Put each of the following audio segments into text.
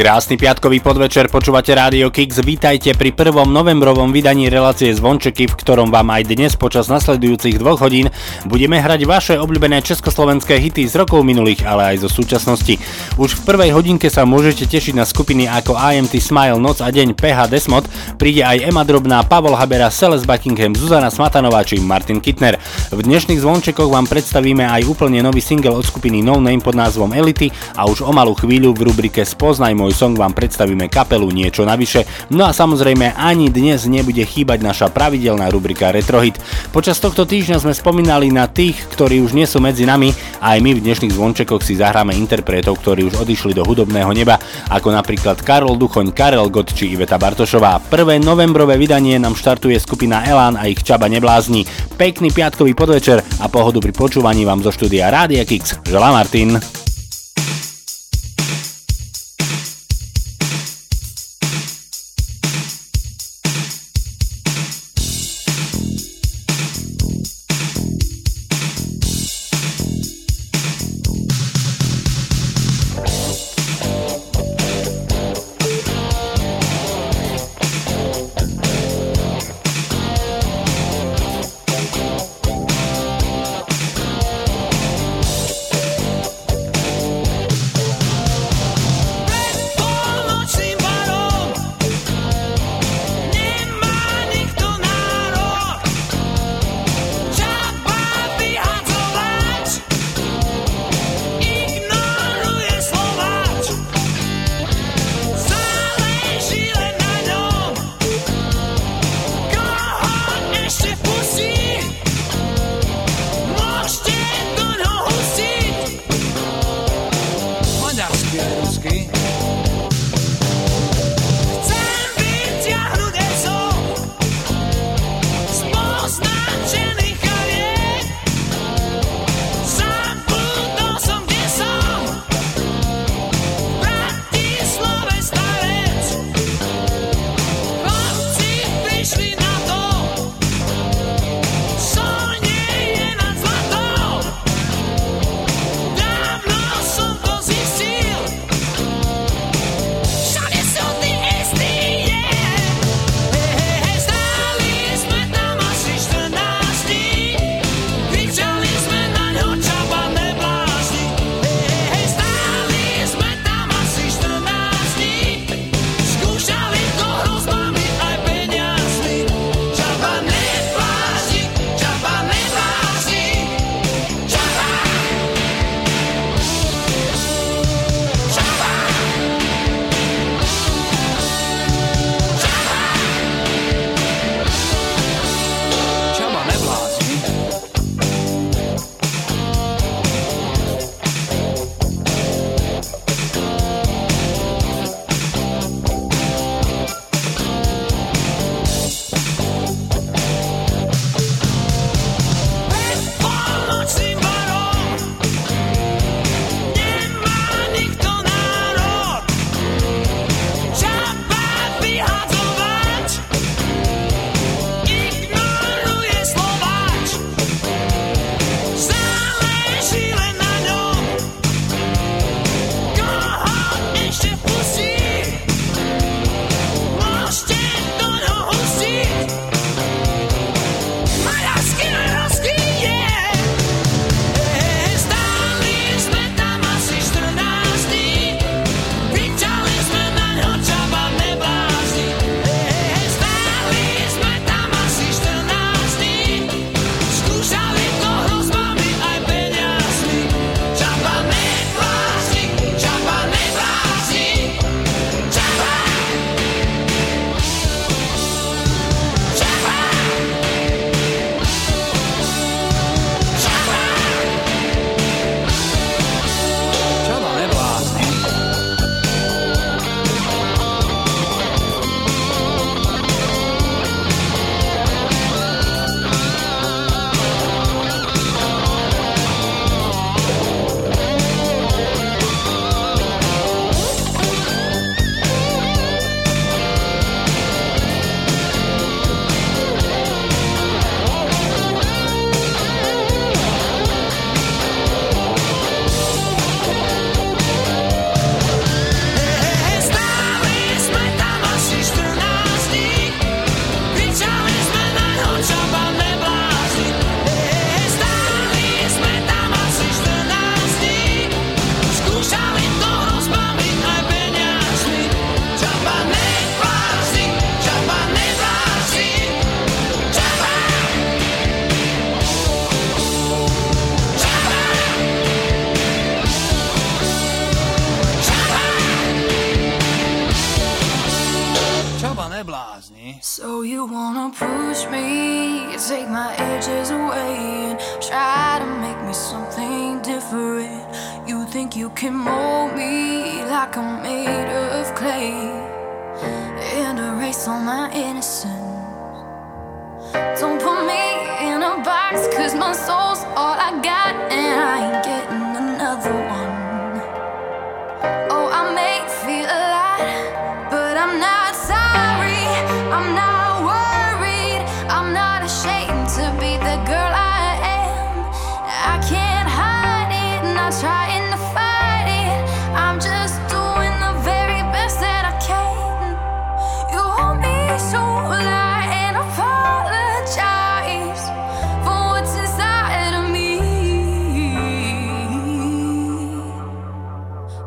Krásny piatkový podvečer, počúvate Rádio Kix. Vítajte pri prvom novembrovom vydaní relácie Zvončeky, v ktorom vám aj dnes počas nasledujúcich dvoch hodín budeme hrať vaše obľúbené československé hity z rokov minulých, ale aj zo súčasnosti. Už v prvej hodinke sa môžete tešiť na skupiny ako IMT Smile, Noc a deň, PH Desmod, príde aj Ema Drobná, Pavol Habera, Celeste Buckingham, Zuzana Smatanová či Martin Kittner. V dnešných zvončekoch vám predstavíme aj úplne nový single od skupiny No Name pod názvom Elity a už o malú chvíľu v rubrike Spoznaj môj song vám predstavíme kapelu niečo navyše. No a samozrejme ani dnes nebude chýbať naša pravidelná rubrika Retrohit. Počas tohto týždňa sme spomínali na tých, ktorí už nie sú medzi nami a aj my v dnešných zvončekoch si zahráme interpretov, ktorí už odišli do hudobného neba, ako napríklad Karol Duchoň, Karel Gott či Iveta Bartošová. Prvé novembrové vydanie nám štartuje skupina Elán a ich Čaba neblázni. Pekný piatkový podvečer a pohodu pri počúvaní vám zo štúdia Rádia Kix. Želá Martin.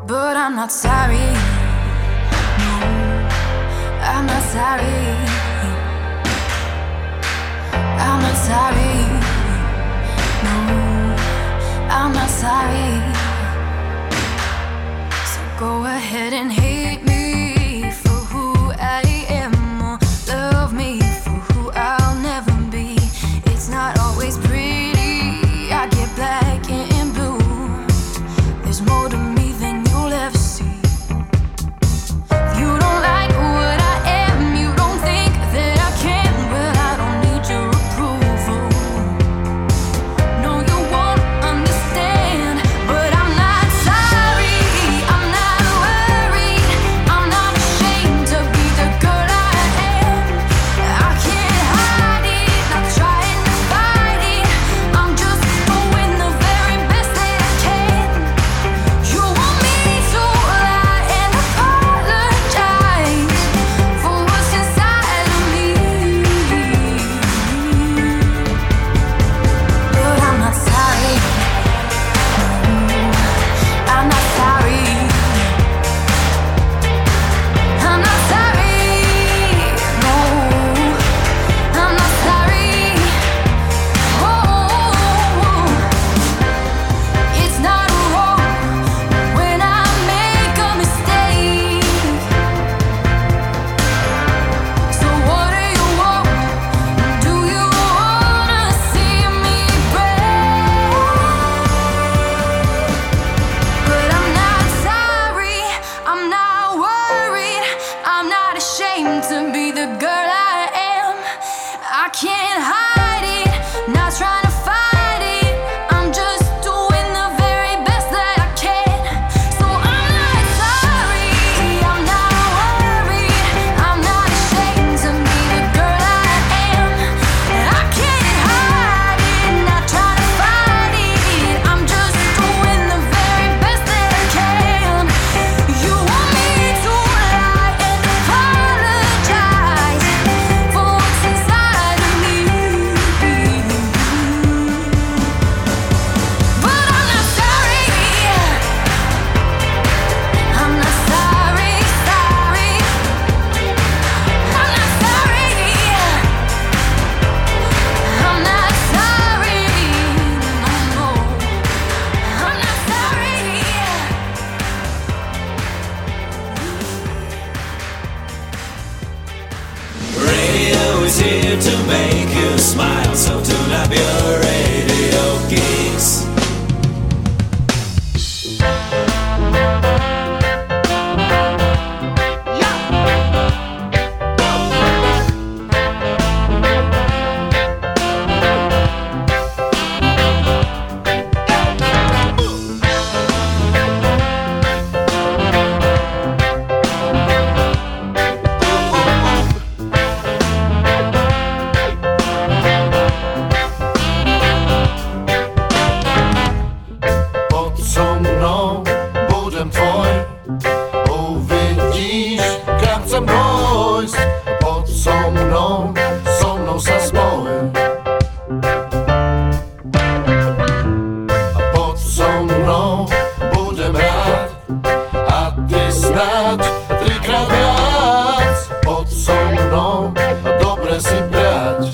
But I'm not sorry. No, I'm not sorry. I'm not sorry. No, I'm not sorry. So go ahead and hate me. trikrát, trikrát viac. Poď so mnou a dobre si priať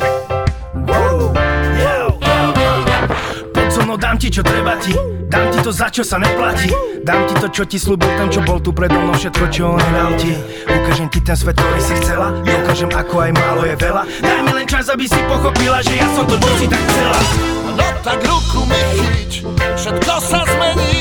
Poď dám ti čo treba ti. Dám ti to, za čo sa neplatí. Dám ti to, čo ti slúbil ten, čo bol tu predo mnou Všetko, čo on nedal ti. Ukážem ti ten svet, ktorý si chcela. Ukážem, ako aj málo je veľa. Daj mi len čas, aby si pochopila Že ja som to, čo si tak chcela. No tak ruku mi chyť Všetko sa zmení.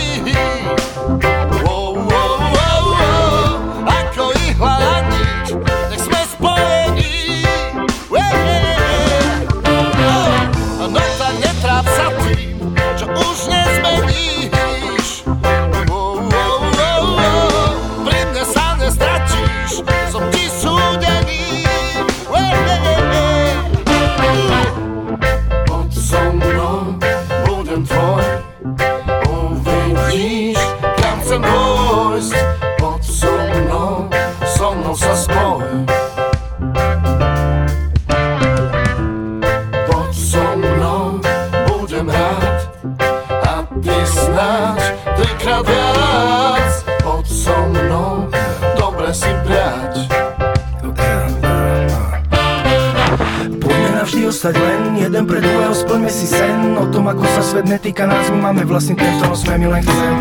Netýka nás My máme vlastný ten, ktorom sme my len chcem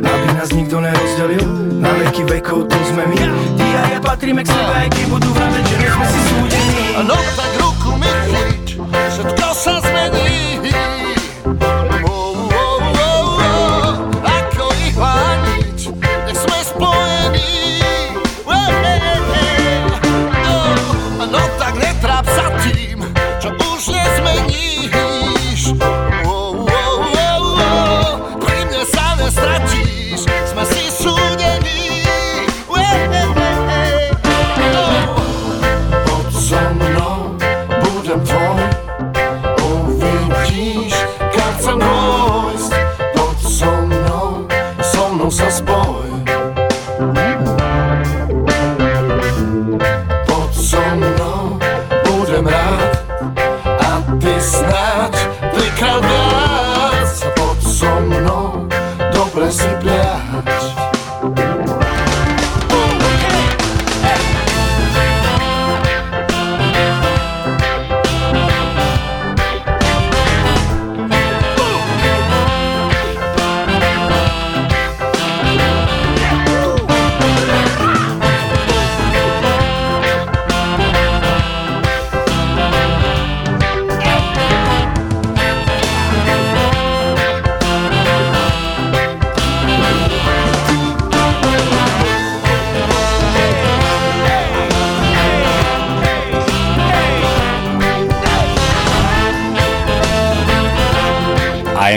Aby nás nikto nerozdelil. Na veky vekov tu sme my. Ty a ja patríme k sebe, aj keď budú vraveť, že nie sme si súdení. No tak ruku mi chyť, všetko sa zmení.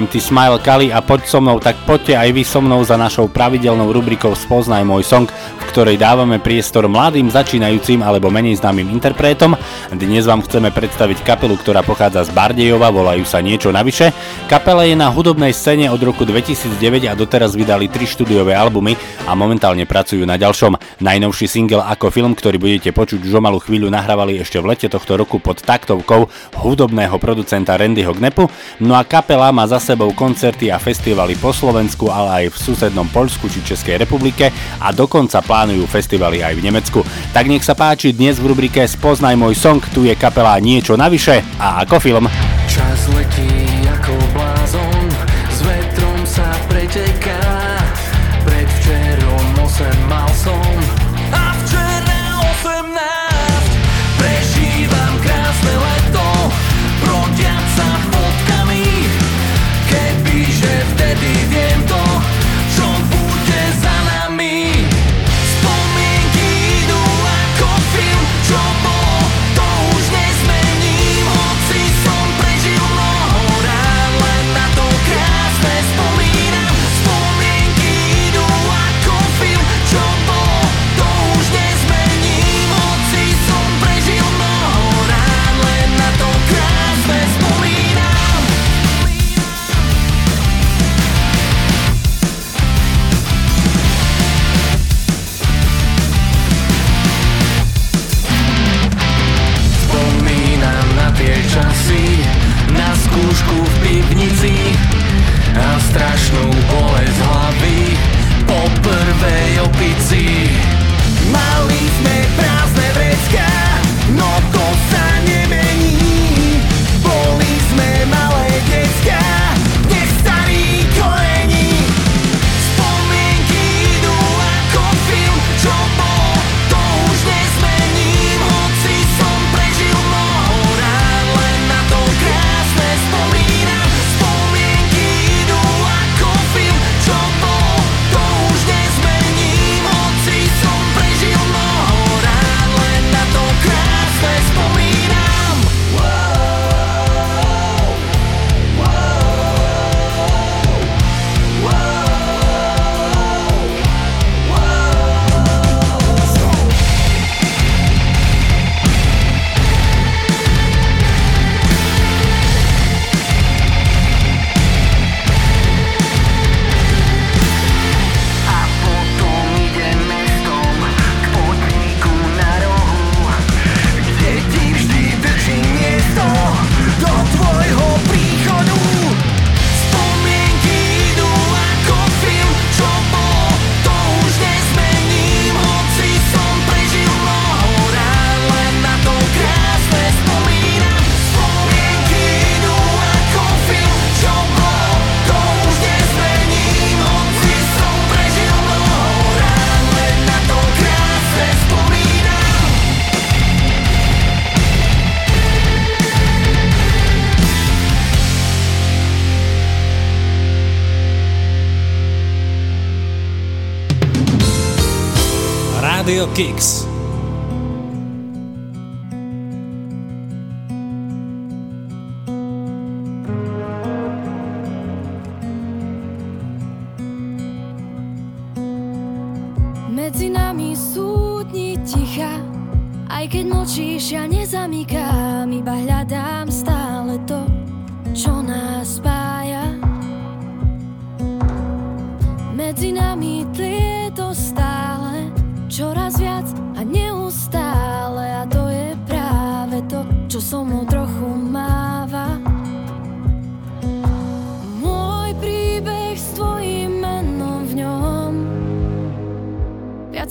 IMT Smile Kali a poď so mnou, tak poďte aj vy so mnou za našou pravidelnou rubrikou Spoznaj môj song, v ktorej dávame priestor mladým začínajúcim alebo menej známym interpretom. Dnes vám chceme predstaviť kapelu, ktorá pochádza z Bardejova, volajú sa Niečo navyše. Kapela je na hudobnej scéne od roku 2009 a doteraz vydali 3 štúdiové albumy a momentálne pracujú na ďalšom. Najnovší single ako film, ktorý budete počuť už o malú chvíľu, nahrávali ešte v lete tohto roku pod taktovkou hudobného producenta Randyho Gnepu. No a kapela má za sebou koncerty a festivaly po Slovensku, ale aj v susednom Poľsku či Českej republike a dokonca plánujú festivaly aj v Nemecku. Tak nech sa páči, dnes v rubrike Spoznaj môj song, tu je kapela Niečo navyše a ako film. Čas letí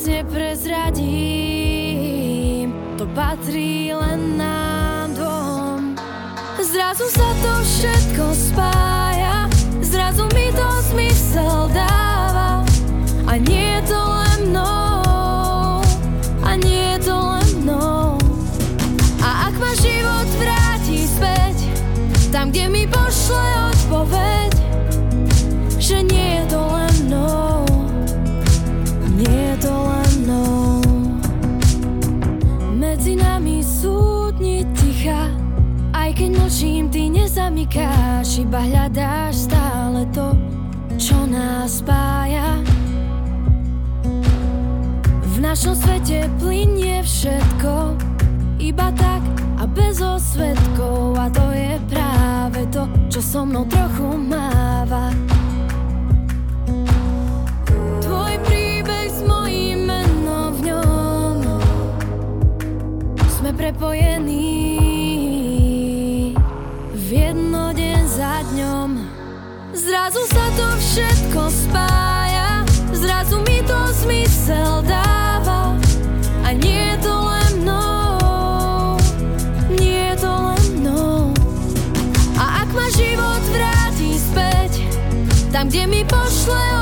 neprezradím. To patrí len nám dvom. Zrazu sa to všetko spája nezamykáš Iba hľadáš stále to, čo nás spája. V našom svete plinie všetko Iba tak a bez osvetkov A to je práve to, čo so mnou trochu máva. Tvoj príbeh s mojím menom v ňom Sme prepojení Zrazu sa to všetko spája. Zrazu mi to zmysel dáva. A nie je to len mnou. Nie je to len mnou. A ak ma život vráti späť Tam, kde mi pošle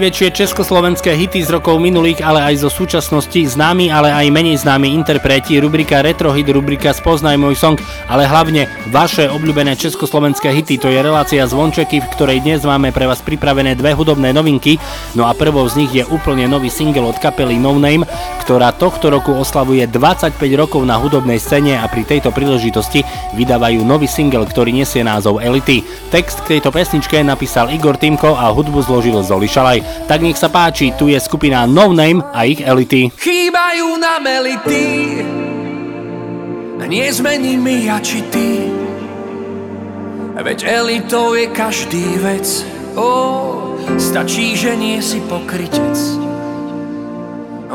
Najväčšie československé hity z rokov minulých, ale aj zo súčasnosti, známi, ale aj menej známi interpreti, rubrika Retro Hit, rubrika Spoznaj môj song, ale hlavne vaše obľúbené československé hity, to je relácia Zvončeky, v ktorej dnes máme pre vás pripravené dve hudobné novinky, no a prvou z nich je úplne nový single od kapely No Name, ktorá tohto roku oslavuje 25 rokov na hudobnej scéne a pri tejto príležitosti vydávajú nový single, ktorý nesie názov Elity. Text k tejto pesničke napísal Igor Timko a hudbu zložil Zoli Šalaj. Tak nech sa páči, tu je skupina No Name a ich Elity. Chýbajú nám elity Nie sme nimi ja či ty Veď elitou je každý vec Ó, stačí, že nie si pokrytec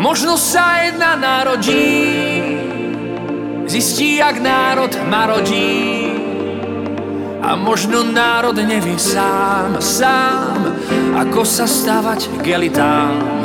Možno sa jedna narodí Zistí, jak národ marodí a možno národ nevie sám, sám, ako sa stavať k elitám.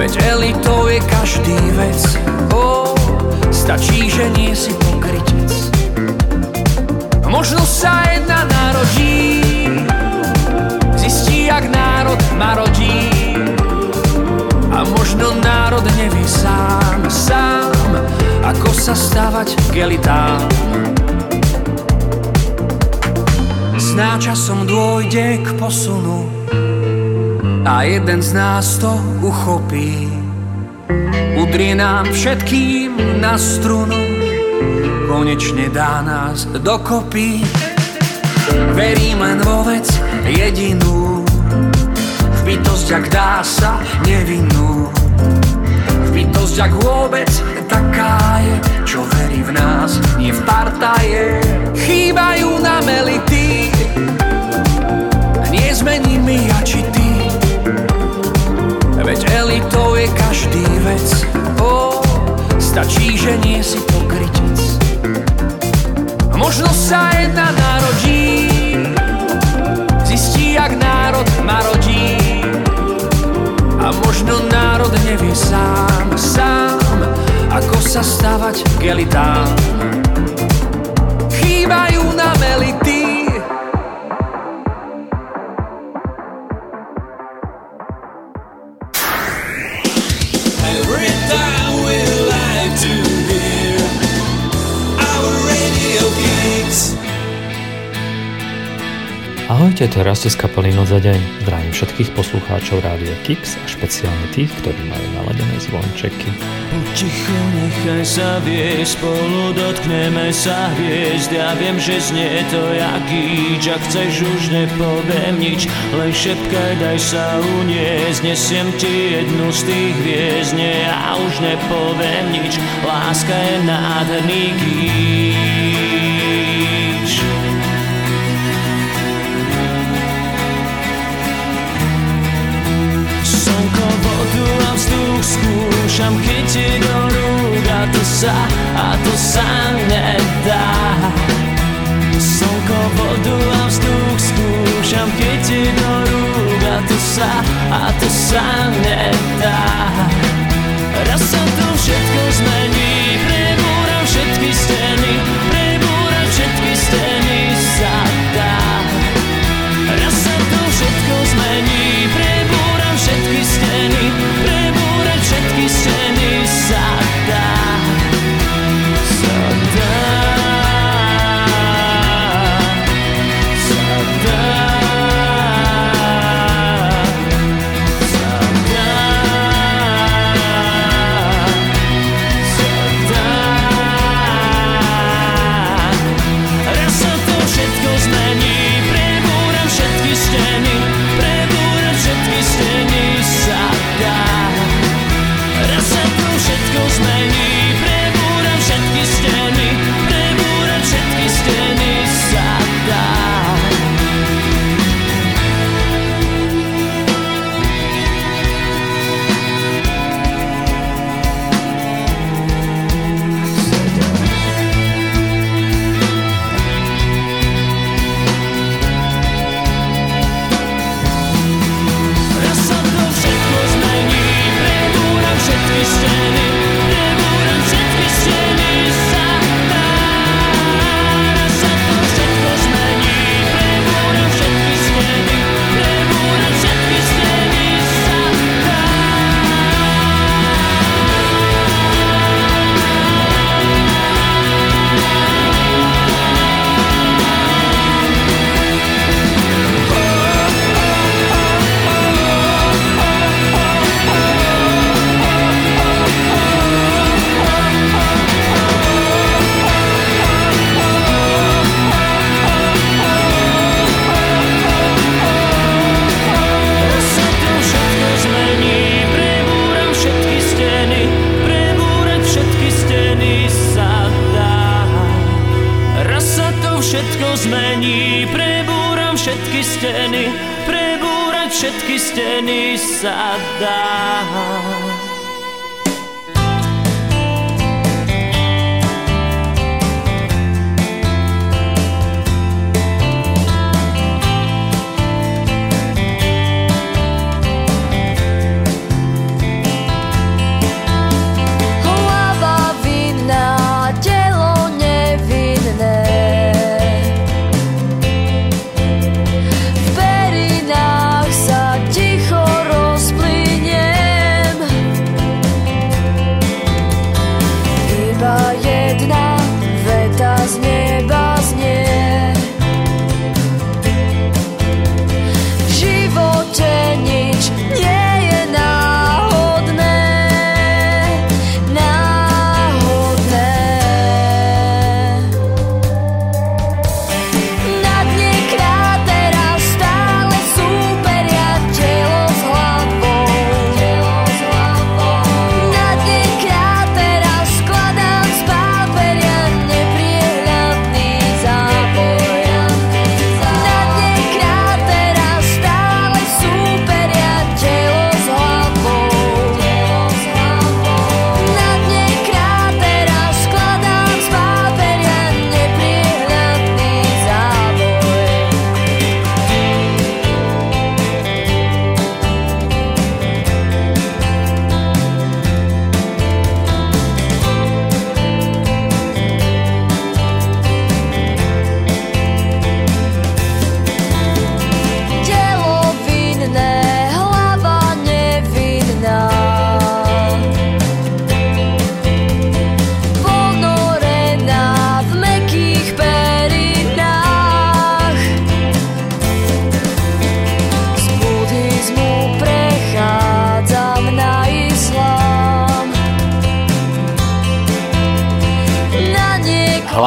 Veď elitou je každý vec. Ó, Stačí, že nie si pokrytec. Možno sa jedna narodí Zistí, jak národ marodí A možno národ nevie sám, sám Ako sa stavať k elitám Sná časom dôjde k posunu a jeden z nás to uchopí. Udrie nám všetkým na strunu, konečne dá nás dokopy. Verím len vo vec jedinú, v bytosť, ak dá sa nevinnú. V bytosť, ak vôbec taká je, čo verí v nás, nie v partaje. Chýbajú nám elity, nie sme nimi ja či ty. Veď elitou je každý vec. Ó, Stačí, že nie si pokrytec. Možno sa jedna narodí Zistí, jak národ marodí A možno národ nevie sám, sám Ako sa stavať k elitám. Chýbajú nám elity Je Rasto z kapely Noc za deň. Zdravím všetkých poslucháčov Rádia Kix a špeciálne tých, ktorí majú naladené zvončeky. Ticho nechaj sa viesť, spolu dotkneme sa hviezd. Ja viem, že znie to jak gíč, ak chceš už nepoviem nič. Len šepkaj, daj sa uniesť, nesiem ti jednu z tých hviezd. Nie, ja už nepoviem nič, láska je nádherný gíč Skúšam chytiť rúk a to sa, a to sa nedá. Slnko, vodu a vzduch skúšam chytiť rúk a to sa, a to sa nedá. Raz sa to všetko zmení, prebúram všetky steny, prebúram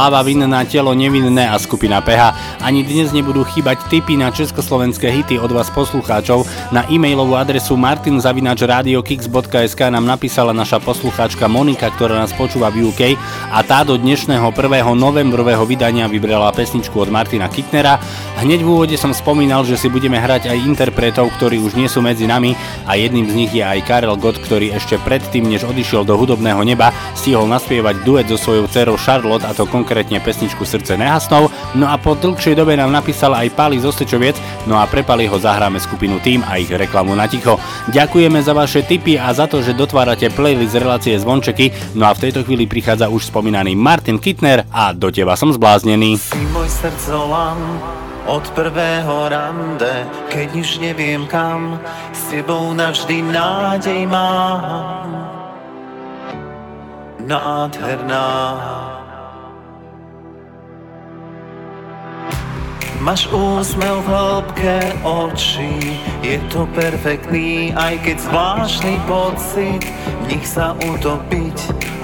Sláva vinná, telo nevinné a skupina PH. Ani dnes nebudú chýbať tipy na československé hity od vás poslucháčov. Na e-mailovú adresu martinzavinačradiokix.sk nám napísala naša poslucháčka Monika, ktorá nás počúva v UK a tá do dnešného 1. novembrového vydania vybrala pesničku od Martina Kicknera. Hneď v úvode som spomínal, že si budeme hrať aj interpretov, ktorí už nie sú medzi nami a jedným z nich je aj Karel Gott, ktorý ešte predtým, než odišiel do hudobného neba, stihol naspievať duet so svojou dcerou Charlotte a to konkrétne pesničku Srdce nehasnou. No a po dlhšej dobe nám napísal aj Pali zo Stečoviec, no a pre Pali ho zahráme skupinu Tým a ich reklamu na ticho. Ďakujeme za vaše tipy a za to, že dotvárate playlist relácie Zvončeky, no a v tejto chvíli prichádza už spomínaný Martin Kittner a do teba som zbláznený. Si môj srdcolam od prvého rande, keď už neviem kam, s tebou navždy nádej mám. Nádherná. Máš úsmev v hĺbke očí, je to perfektný, aj keď zvláštny pocit, v nich sa utopiť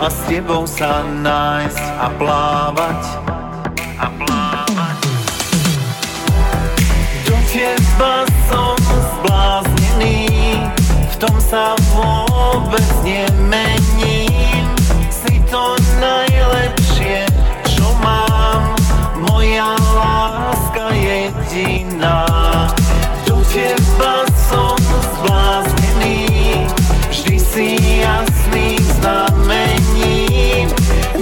a s tebou sa nájsť a plávať. A plávať. Do teba som zbláznený, v tom sa vôbec nemením. Si to najlepšie, moja láska jediná. Do teba som zbláznený, vždy si jasný znamením.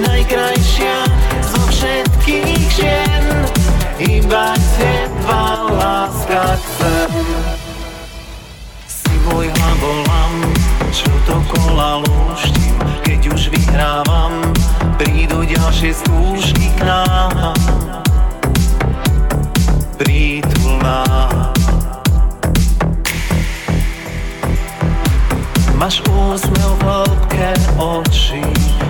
Najkrajšia zo všetkých žien, iba teba láska chcem. Si môj hlavolam, čo do kola lúštim, keď už vyhrávam, ďalšie skúšky k nám. Prítulná. Máš úsmev v hĺbke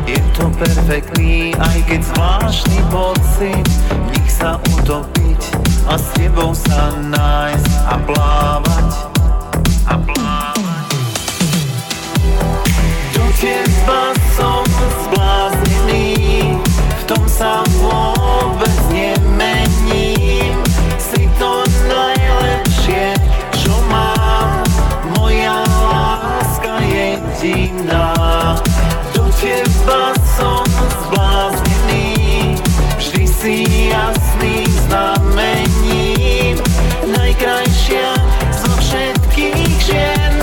je to perfektný, aj keď zvláštny pocit, v nich sa utopiť a s tebou sa nájsť a plávať. A plávať. Do teba som zbláznený, v tom sa vôbec nemením. Si to najlepšie, čo mám, moja láska jediná. Do teba som zbláznený, vždy si jasný znamením. Najkrajšia zo všetkých žien,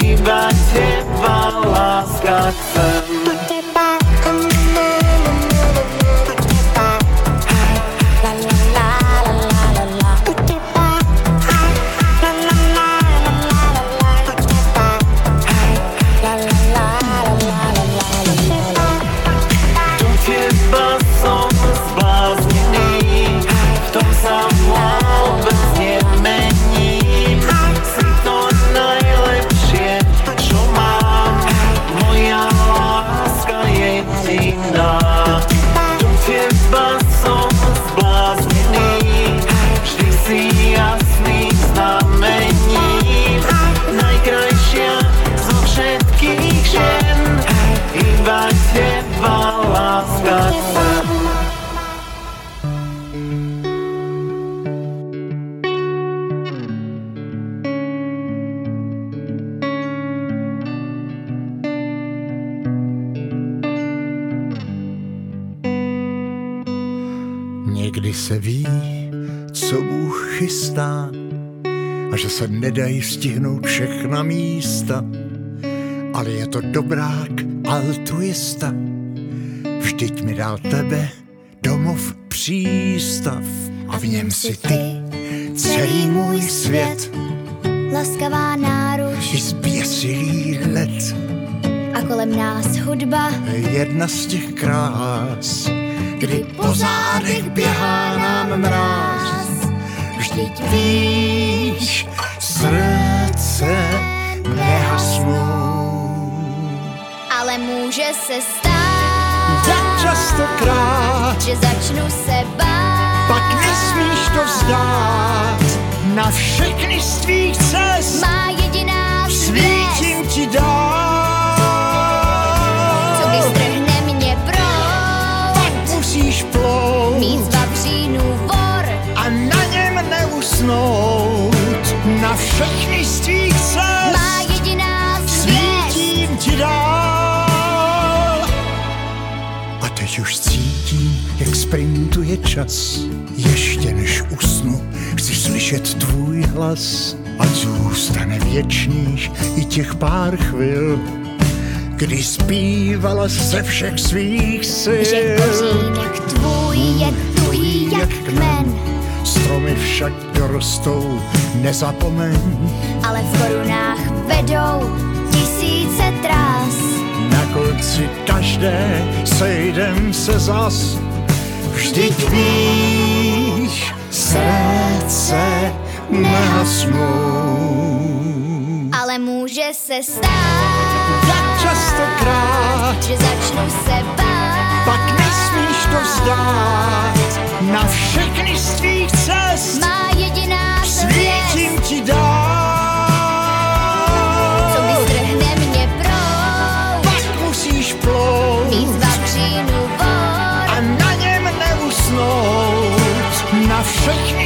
iba teba láska chcem. Nedají stihnout všechna místa, ale je to dobrák altruista. Vždyť mi dal tebe domov přístav a v něm si ty celý můj svět Laskavá náruč i zběsilý let. a kolem nás hudba, Jedna z těch krás, kdy po zádech běhá nám mráz. Vždyť víš, srdce nehasnou. ale může se stát, Tak častokrát, že začnu se bát. pak nesmíš to vzdát. Na všechny z tvých cest Má jediná svítím ti dál. co vystrhne mě proud. Pak musíš plout Mít z vavřínů vor, a na něm neusnout. Na všechny z tvých cest má jediná svítím ti dál. A teď už cítím, jak sprintuje čas. Ještě než usnu, chci slyšet tvůj hlas. Ať zůstane věčných i těch pár chvil, když zpívala ze všech svých sil. Že kořínek tvůj je tuhý jak kmen, Stromy však dorostou, nezapomeň. ale v korunách vedou tisíce trás. Na konci každé sejdem se zas. Vždyť víš, srdce nehasnou. Ale může se stát, Jak častokrát, že začnu se bát. pak nesmíš to vzdát. Na všechny z tvých cest Má jediná svítím ti dál. co vystrhne mě proud. Pak musíš plout Mít vavřínu vor, a na něm neusnout. Na všechny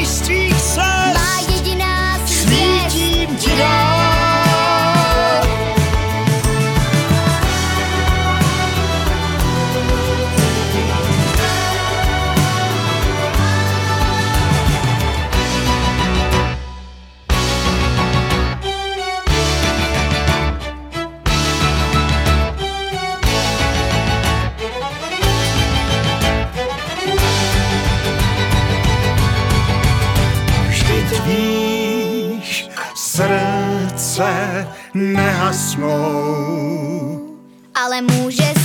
nehasnou. Ale může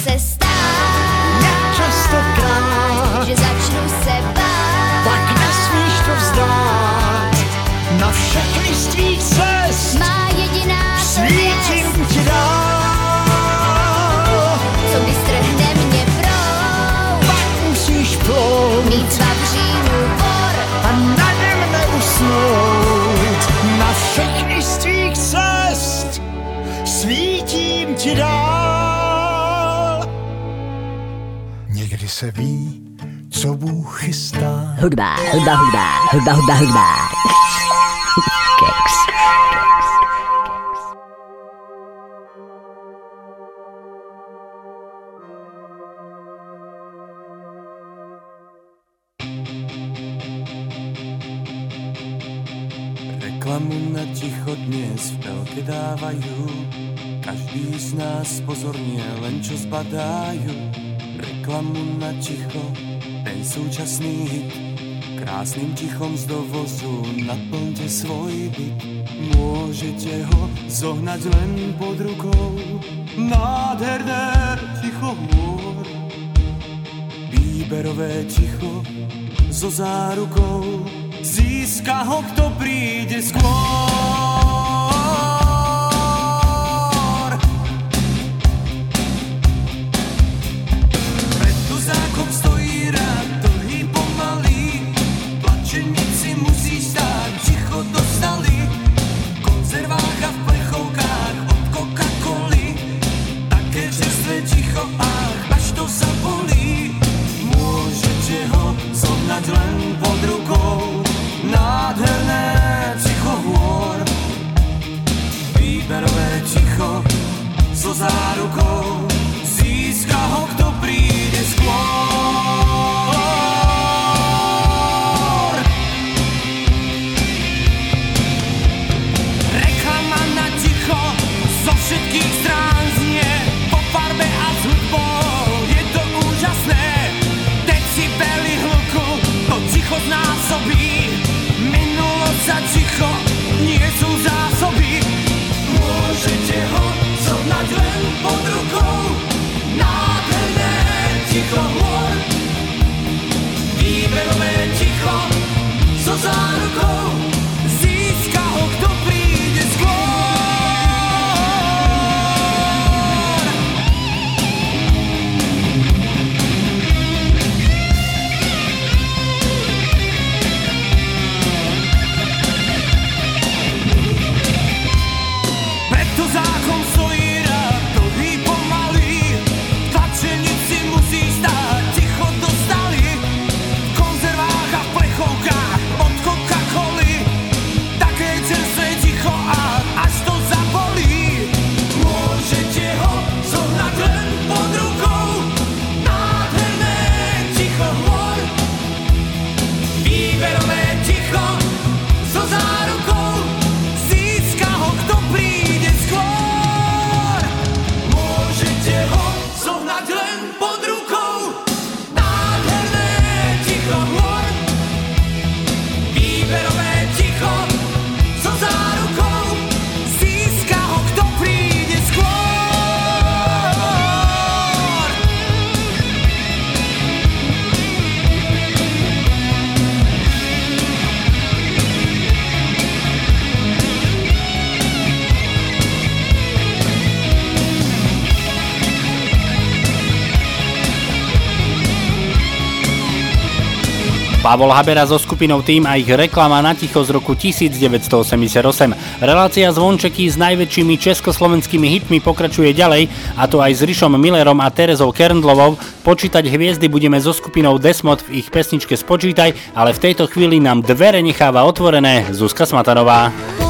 se ví, co Bůh chystá. Hudba, hudba, hudba, hudba, hudba, hudba. Keks. Reklamu na ticho dnes v telke dávajú Každý z nás pozorne len čo zbadajú Reklamu na ticho, ten súčasný hit. Krásnym tichom z dovozu naplňte svoj byt. Môžete ho zohnať len pod rukou. Nádherné ticho hôr. Výberové ticho so zárukou. Získa ho, kto príde skôr Pavol Habera so skupinou Tým a ich reklama na ticho z roku 1988. Relácia zvončeky s najväčšími československými hitmi pokračuje ďalej, a to aj s Rišom Millerom a Terezou Kerndlovou. Počítať hviezdy budeme so skupinou Desmod v ich pesničke Spočítaj, ale v tejto chvíli nám dvere necháva otvorené Zuzka Smatanová.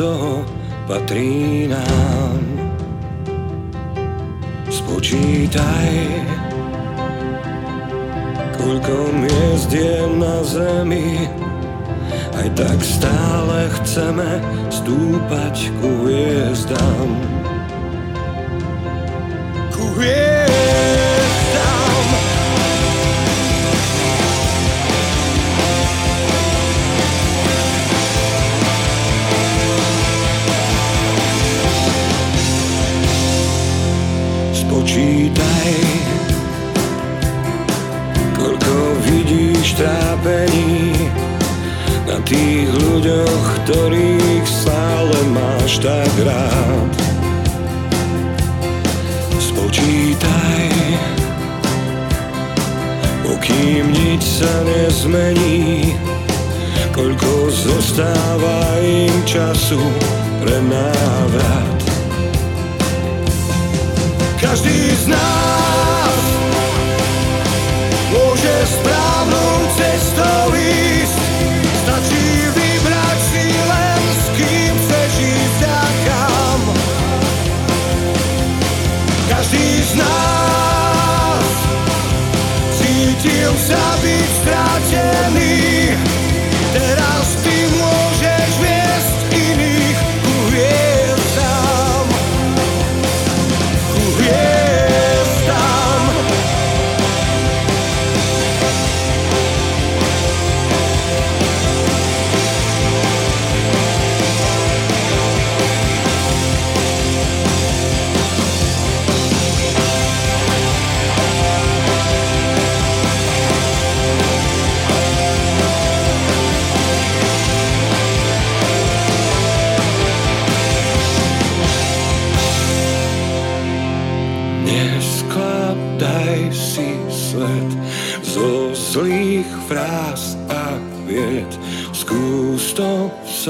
Toho patrí nám. Spočítaj, koľko miest je na zemi, aj tak stále chceme stúpať ku hviezdám. Ku hviezdám. Spočítaj, koľko vidíš trápení na tých ľuďoch, ktorých stále máš tak rád. Spočítaj, pokým nič sa nezmení, koľko zostáva im času pre návrat. Každý z nás môže správnou cestou ísť. Stačí vybrať si len s kým chceš ísť a kam. Každý z nás cítil sa byť stratený.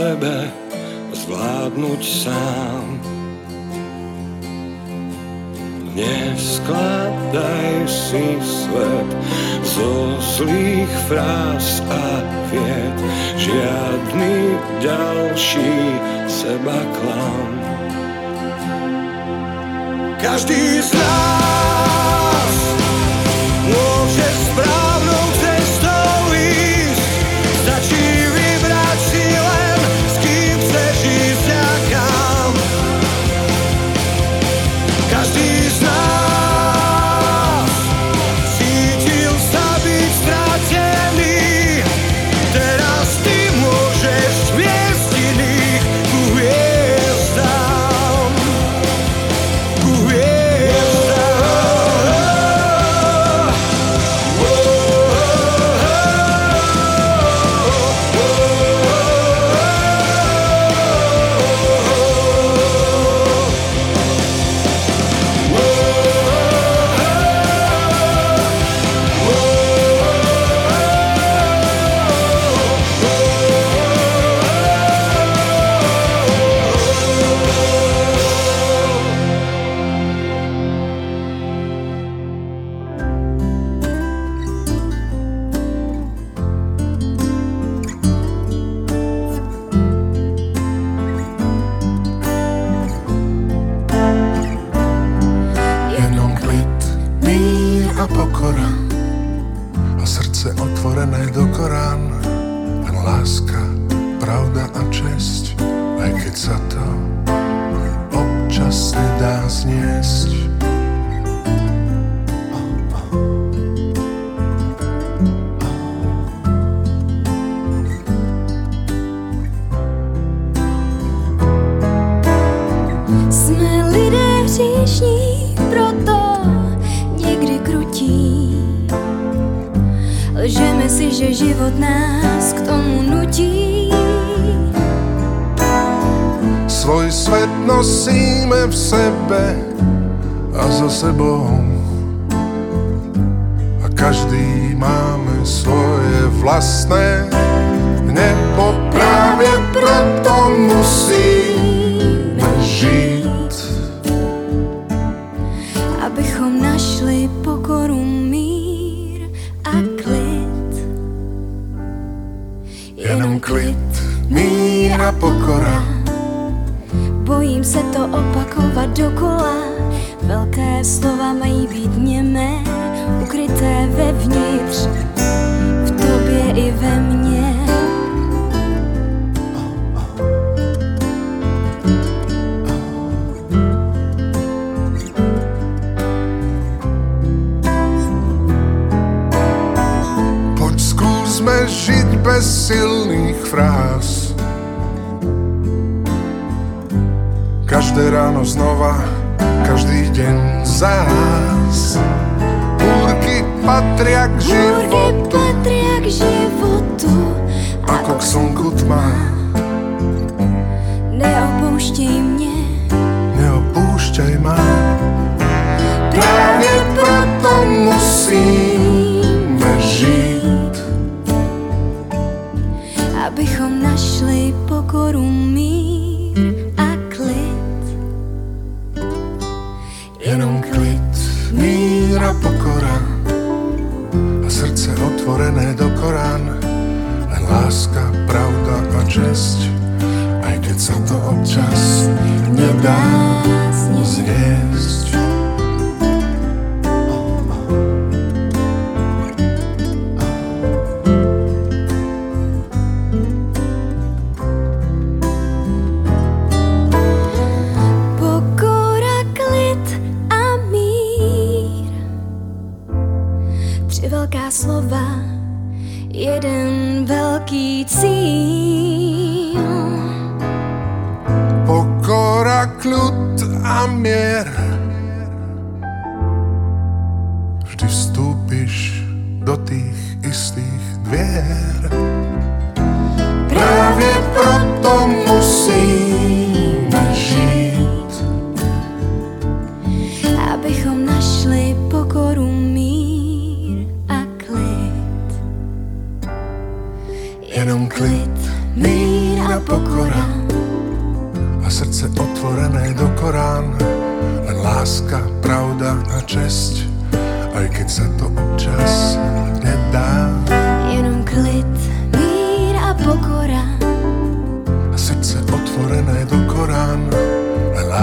sebe zvládnuť sám. Neskladaj si svet zo zlých fráz a vied, žiadny ďalší seba klam. Každý z nás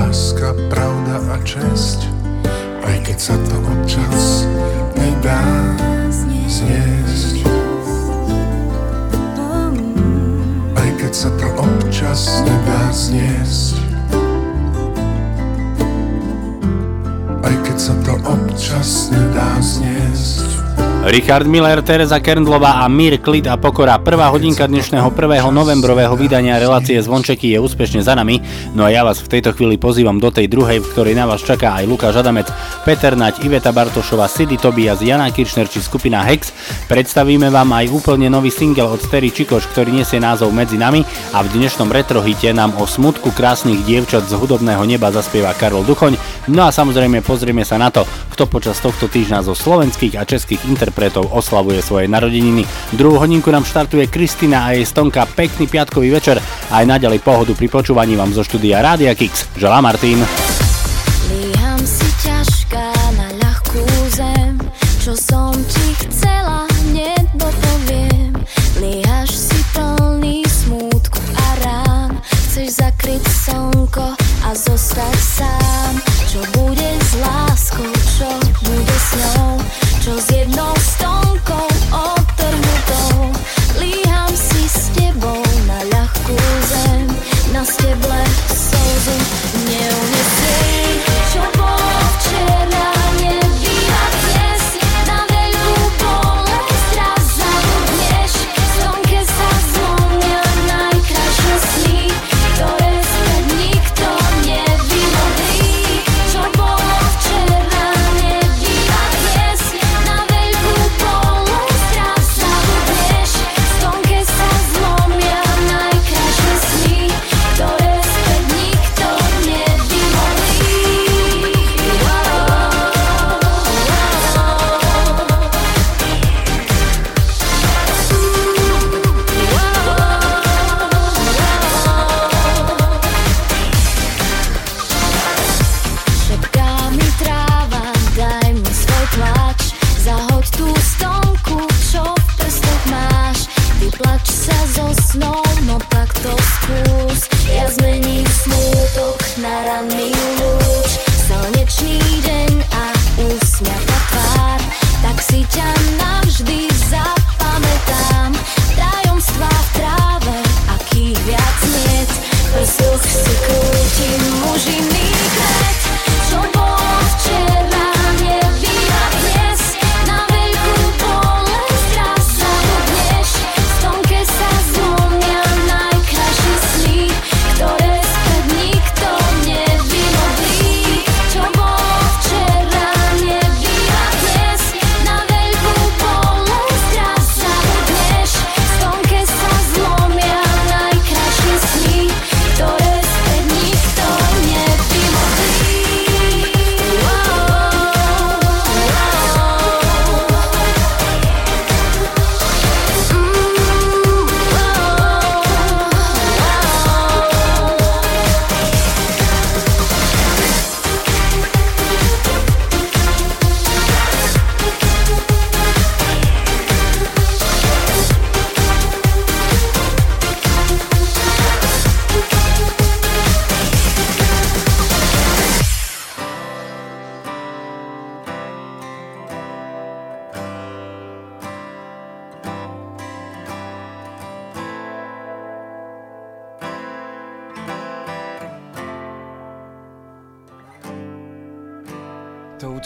láska, pravda a česť Aj keď sa to občas nedá zniesť. Aj keď sa to občas nedá zniesť. Aj keď sa to občas nedá zniesť Richard Miller, Teresa Kerndlová a Mír, Klid a Pokora. Prvá hodinka dnešného 1. novembrového vydania relácie Zvončeky je úspešne za nami, no a ja vás v tejto chvíli pozývam do tej druhej, v ktorej na vás čaká aj Lukáš Adamec, Peter Nať, Iveta Bartošova, Sidy Tobias, Jana Kiršner či skupina Hex. Predstavíme vám aj úplne nový single od Terry Čikoš, ktorý nesie názov Medzi nami a v dnešnom retrohite nám o smutku krásnych dievčat z hudobného neba zaspieva Karol Duchoň. No a samozrejme pozrieme sa na to, kto počas tohto týždňa zo slovenských a českých interpretov oslavuje svoje narodeniny. Druhú hodinku nám štartuje Kristina a jej stonka. Pekný piatkový večer a aj naďalej pohodu pri počúvaní vám zo štúdia Rádia Kix. Želá Martin. Líham si ťažká na ľahkú zem, čo som ti chcela,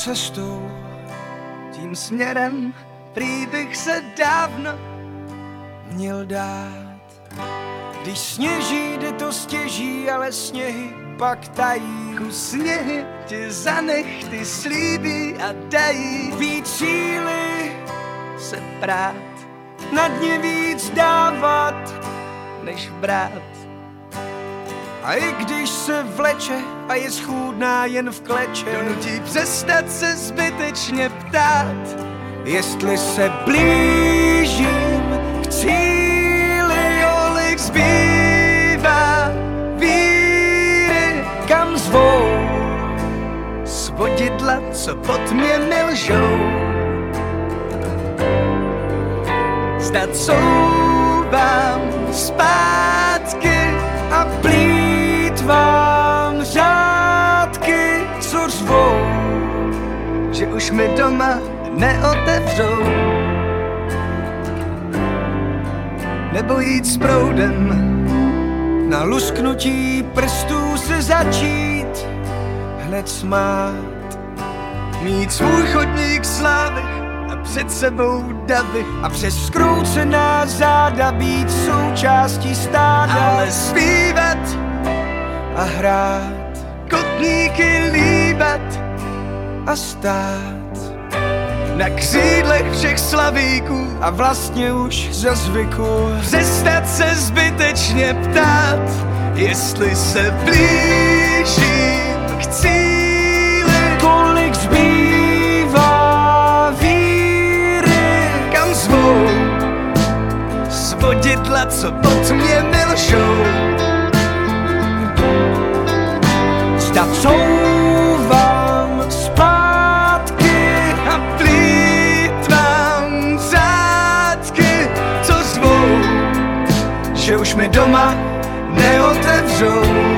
cestou, tím směrem, prý bych se dávno měl dát. Když sněží, jde to stěží, ale sněhy pak tají. Ku sněhy tě zanech, ty slíbí a dají. Víc síly se prát, na dně víc dávat, než brát. A i když se vleče a je schůdná jen v kleče, donutí přestat se zbytečně ptát, jestli se blížím k cíli, kolik zbývá víry, kam zvou svodidla, co pod mě milžou. Zdat souvám zpátky a plítvám řádky, co řvou, že už mi doma neotevřou. Nebo jít s proudem, na lusknutí prstů se začít hned smát. Mít svůj chodník slávy a před sebou davy a přes skroucená záda být součástí stáda. Ale zpívat a hrát, kotníky líbat a stát. Na křídlech všech slavíků a vlastně už za zvyku. Přestat se zbytečně ptát, jestli se blížím k cíli. Kolik zbývá víry, kam zvou? Svodidla, co pod mě milžou Zda couvám zpátky a plítvám řádky, co zvou, že už mi doma neotevřou.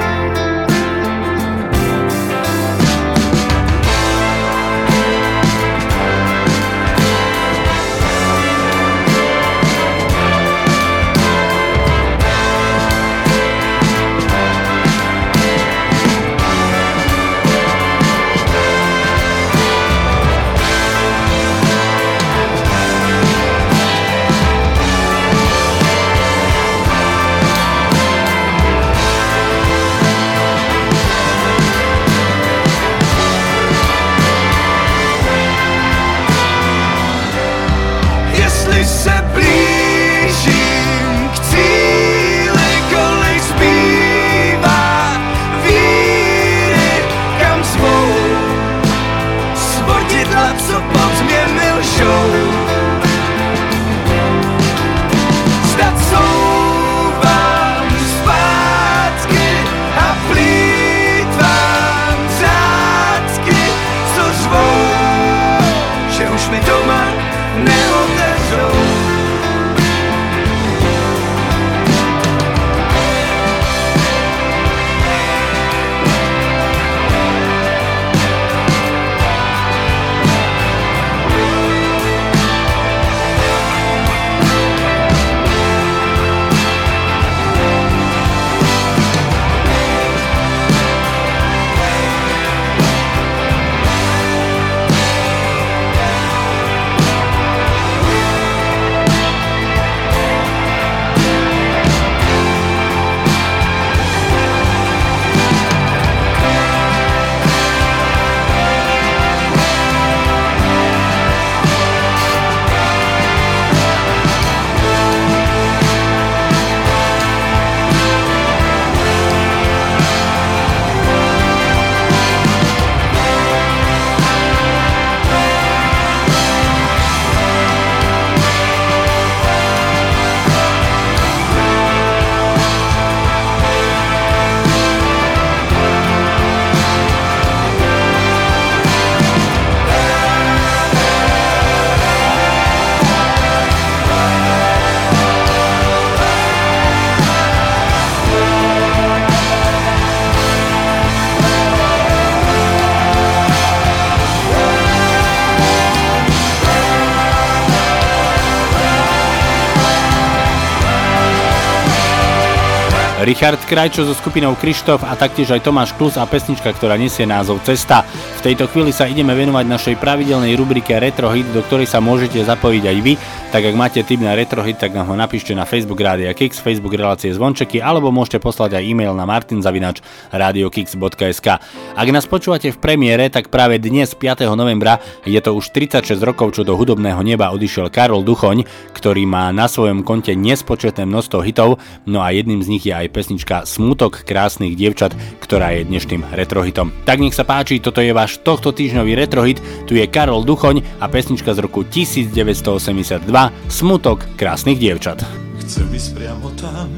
Richard Krajčo so skupinou Krištof a taktiež aj Tomáš Klus a pesnička, ktorá nesie názov Cesta. V tejto chvíli sa ideme venovať našej pravidelnej rubrike Retro Hit, do ktorej sa môžete zapojiť aj vy, tak ak máte tip na Retro Hit, tak nám ho napíšte na Facebook Rádia Kix, Facebook relácie Zvončeky, alebo môžete poslať aj e-mail na martinzavinač.radiokix.sk. Ak nás počúvate v premiére, tak práve dnes 5. novembra je to už 36 rokov, čo do hudobného neba odišiel Karol Duchoň, ktorý má na svojom konte nespočetné množstvo hitov, no a jedným z nich je aj pesnička Smutok krásnych dievčat, ktorá je dnešným retrohitom. Tak nech sa páči, toto je váš tohto týždňový retrohit, tu je Karol Duchoň a pesnička z roku 1982 Smutok krásnych dievčat. Chcem ísť priamo tam,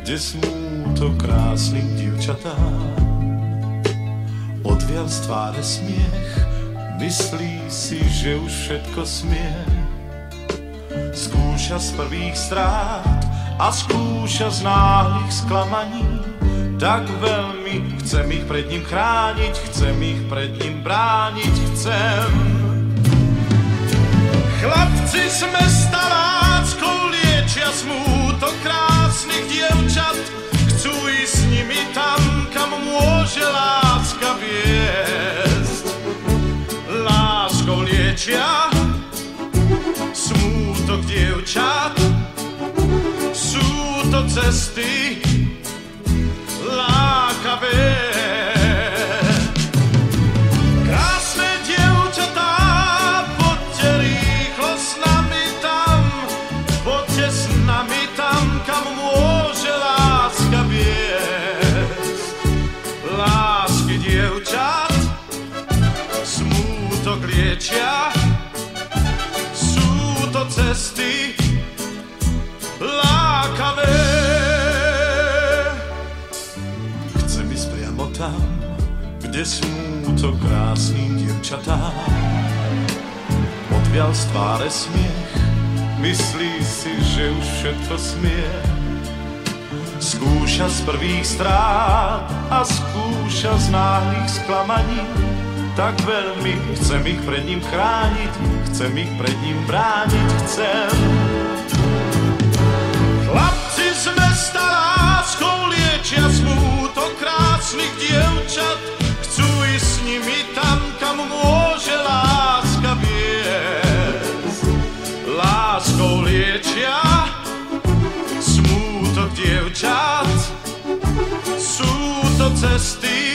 kde smútok krásnych dievčatám. Odvial z tváre smiech, myslí si, že už všetko smie. Skúša z prvých strát a skúša z náhlych sklamaní. Tak veľmi chcem ich pred ním chrániť, chcem ich pred ním brániť, chcem. Chlapci sme staláckou liečia smútok krásnych dievčat, chcú ísť s nimi tam, kam môže láska viesť. Láskou liečia smútok dievčat, sú to cesty lákavé. Cesty lákavé. Chcem ísť priamo tam, kde smútok krásnym dievčatám. Odvial z tváre smiech, myslí si, že už všetko smie. Skúša z prvých strát a skúša z náhlych sklamaní. Tak veľmi chcem ich pred ním chrániť, chcem ich pred ním brániť, chcem. Chlapci sme s láskou liečia smútok krásnych dievčat, chcú ísť s nimi tam, kam môže láska viesť. Láskou liečia smútok dievčat, sú to cesty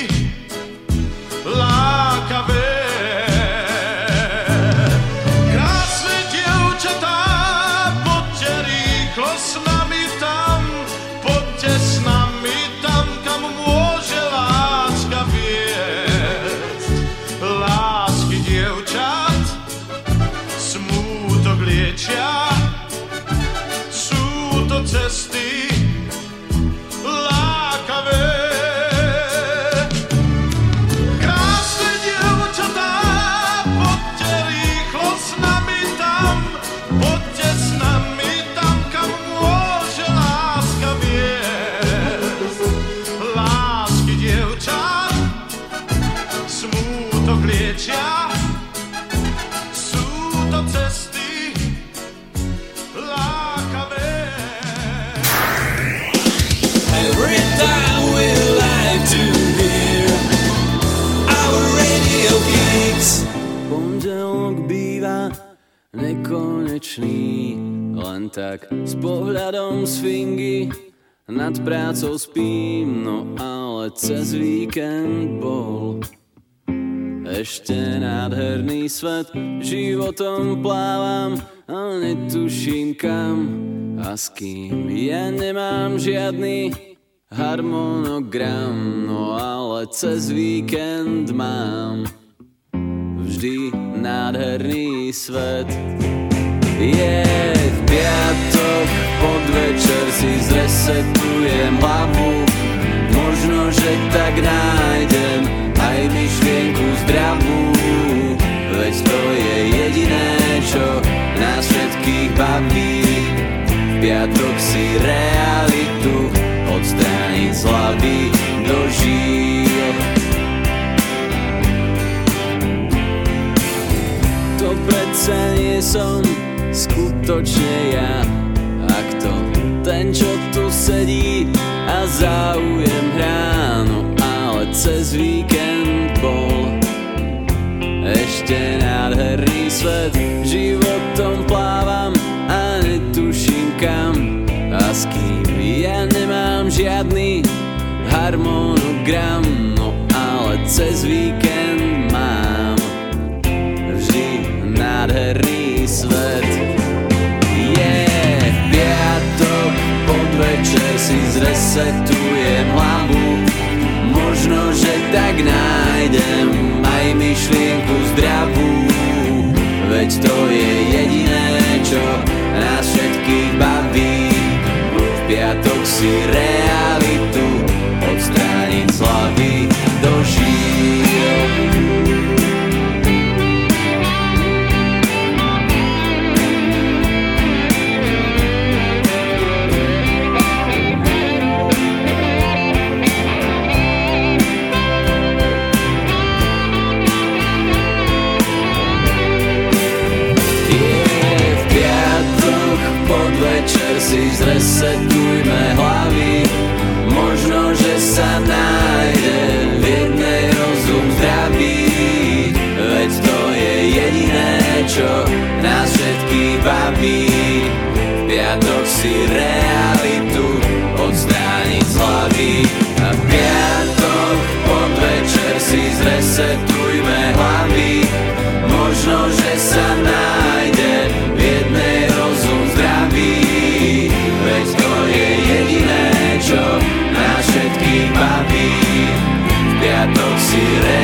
tak s pohľadom z fingy. Nad prácou spím, no ale cez víkend bol ešte nádherný svet. Životom plávam a netuším kam a s kým. Ja nemám žiadny harmonogram, no ale cez víkend mám vždy nádherný svet. Je v piatok, podvečer si zresetujem hlavu. Možno, že tak nájdem aj myšlienku zdravú. Veď to je jediné, čo nás všetkých baví. V piatok si realitu odstrániť z hlavy do žíl To predsa nie som skutočne ja A kto ten, čo tu sedí a záujem ráno Ale cez víkend bol ešte nádherný svet. Životom plávam a netuším kam A s kým. Ja nemám žiadny harmonogram No ale cez víkend zresetujem hlavu Možno, že tak nájdem aj myšlienku zdravú Veď to je jediné, čo nás všetkých baví. V piatok si reál si realitu odstrániť z hlavy. A piatok podvečer si zresetujme hlavy. Možno, že sa nájde v jednej rozum zdravý. Veď to je jediné, čo na všetkých baví. V piatok si realitu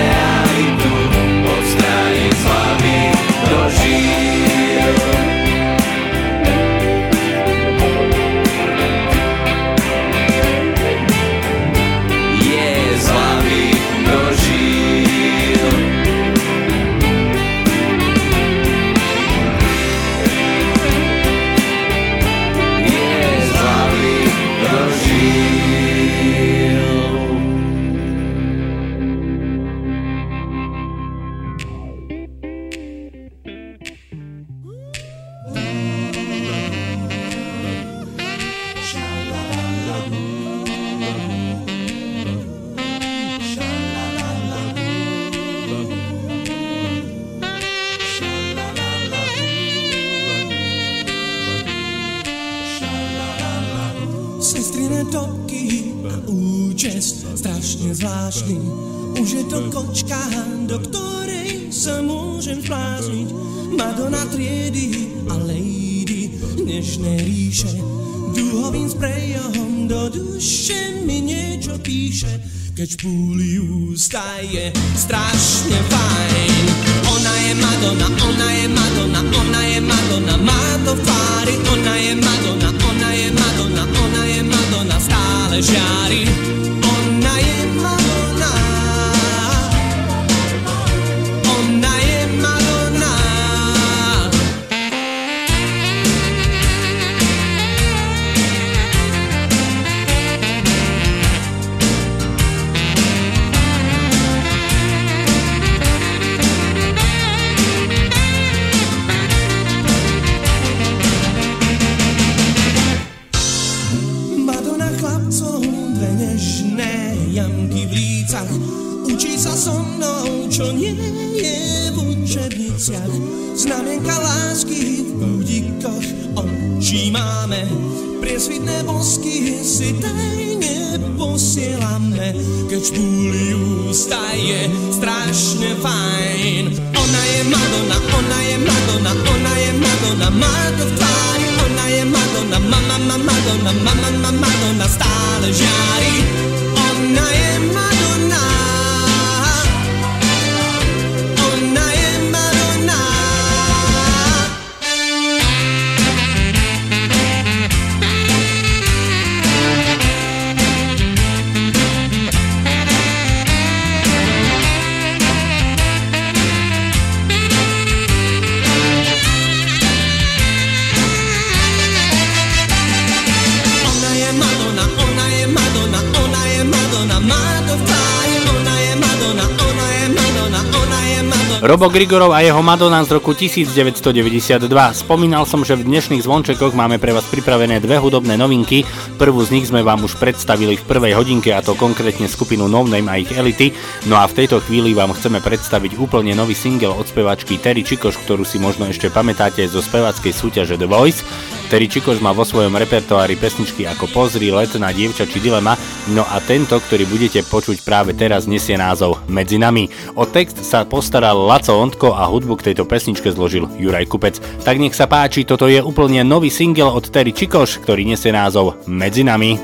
Robo Grigorov a jeho Madonna z roku 1992. Spomínal som, že v dnešných zvončekoch máme pre vás pripravené dve hudobné novinky. Prvú z nich sme vám už predstavili v prvej hodinke a to konkrétne skupinu No Name a ich Elity. No a v tejto chvíli vám chceme predstaviť úplne nový single od spevačky Terry Čikoš, ktorú si možno ešte pamätáte zo spevackej súťaže The Voice. Terry Čikoš má vo svojom repertoári pesničky ako Pozri, Letná dievča či Dilema, no a tento, ktorý budete počuť práve teraz, nesie názov Medzi nami. O text sa postaral Laco Ondko a hudbu k tejto pesničke zložil Juraj Kupec. Tak nech sa páči, toto je úplne nový single od Terry Čikoš, ktorý nesie názov Medzi nami.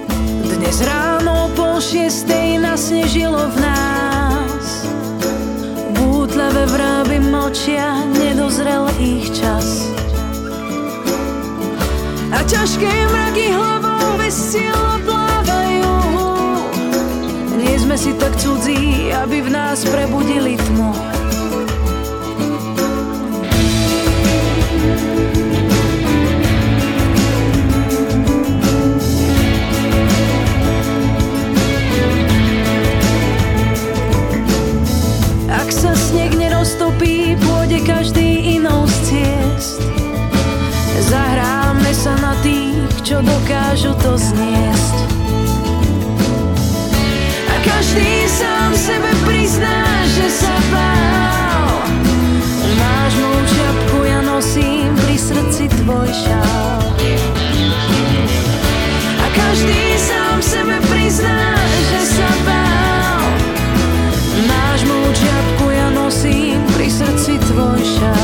Dnes ráno po šiestej nasnežilo v nás Bútlevé vráby močia, nedozrel ich čas A ťažké mraky hlavou veselo plávajú Nie sme si tak cudzí, aby v nás prebudili tmu každý inou z ciest. Zahráme sa na tých, čo dokážu to zniesť. A každý sám sebe prizná, že sa bál. Máš moju čapku, ja nosím pri srdci tvoj šál. A každý sám sebe prizná, srdci tvoj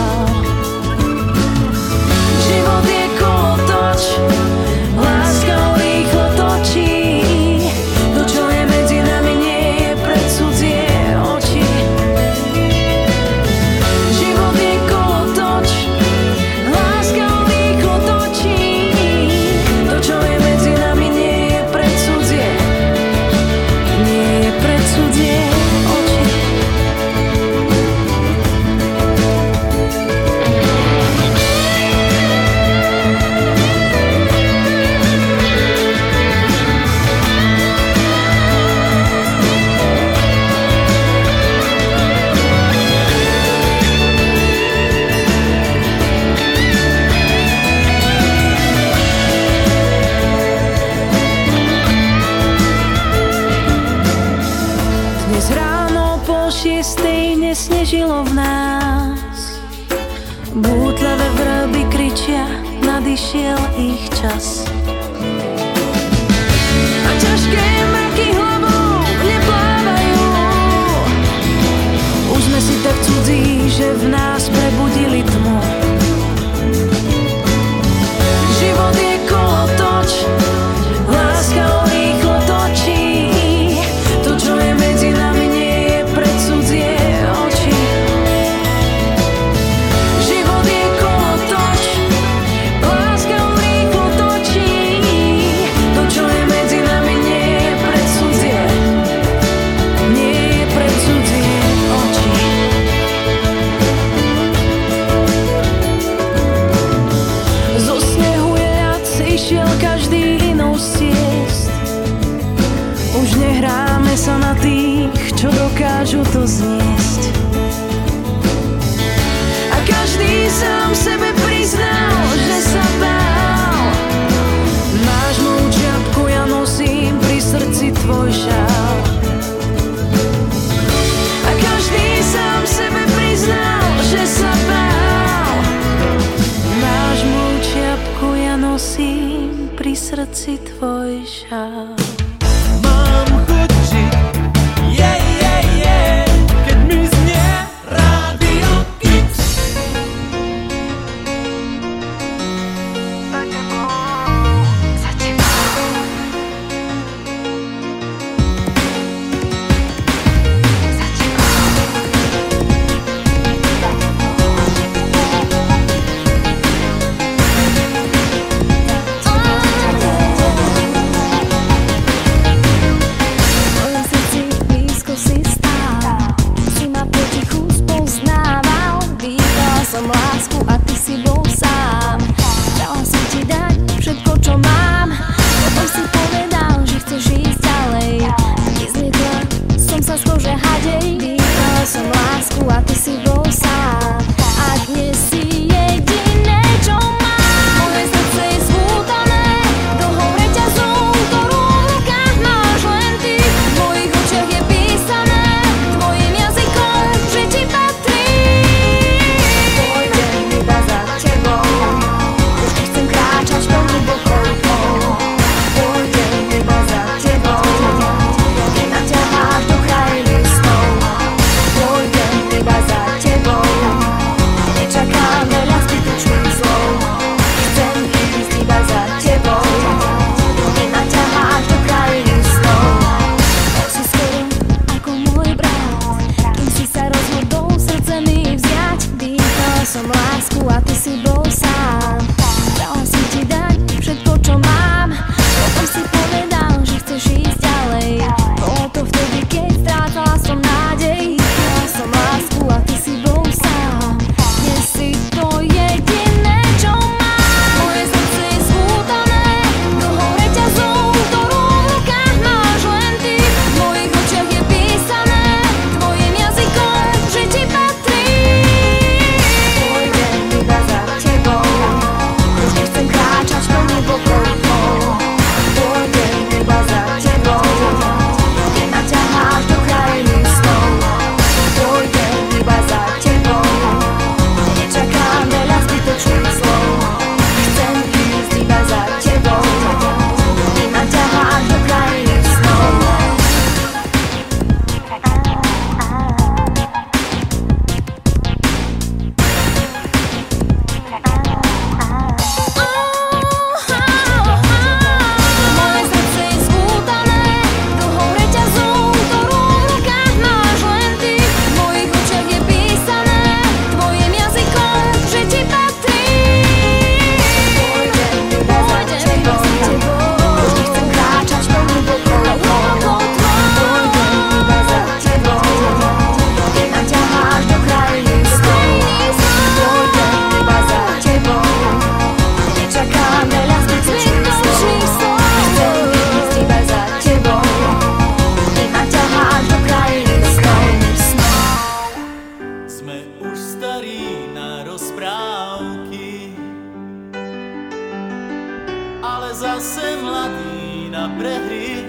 zase mladý na prehry.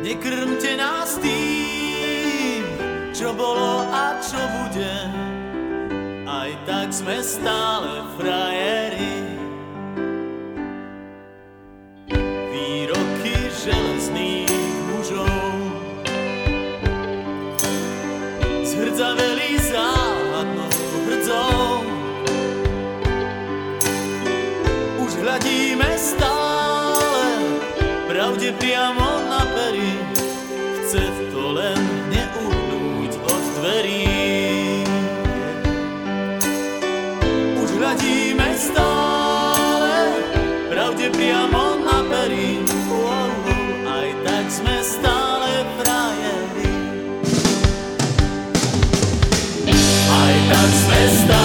Nekrmte nás tým, čo bolo a čo bude, aj tak sme stále frajeri. Tak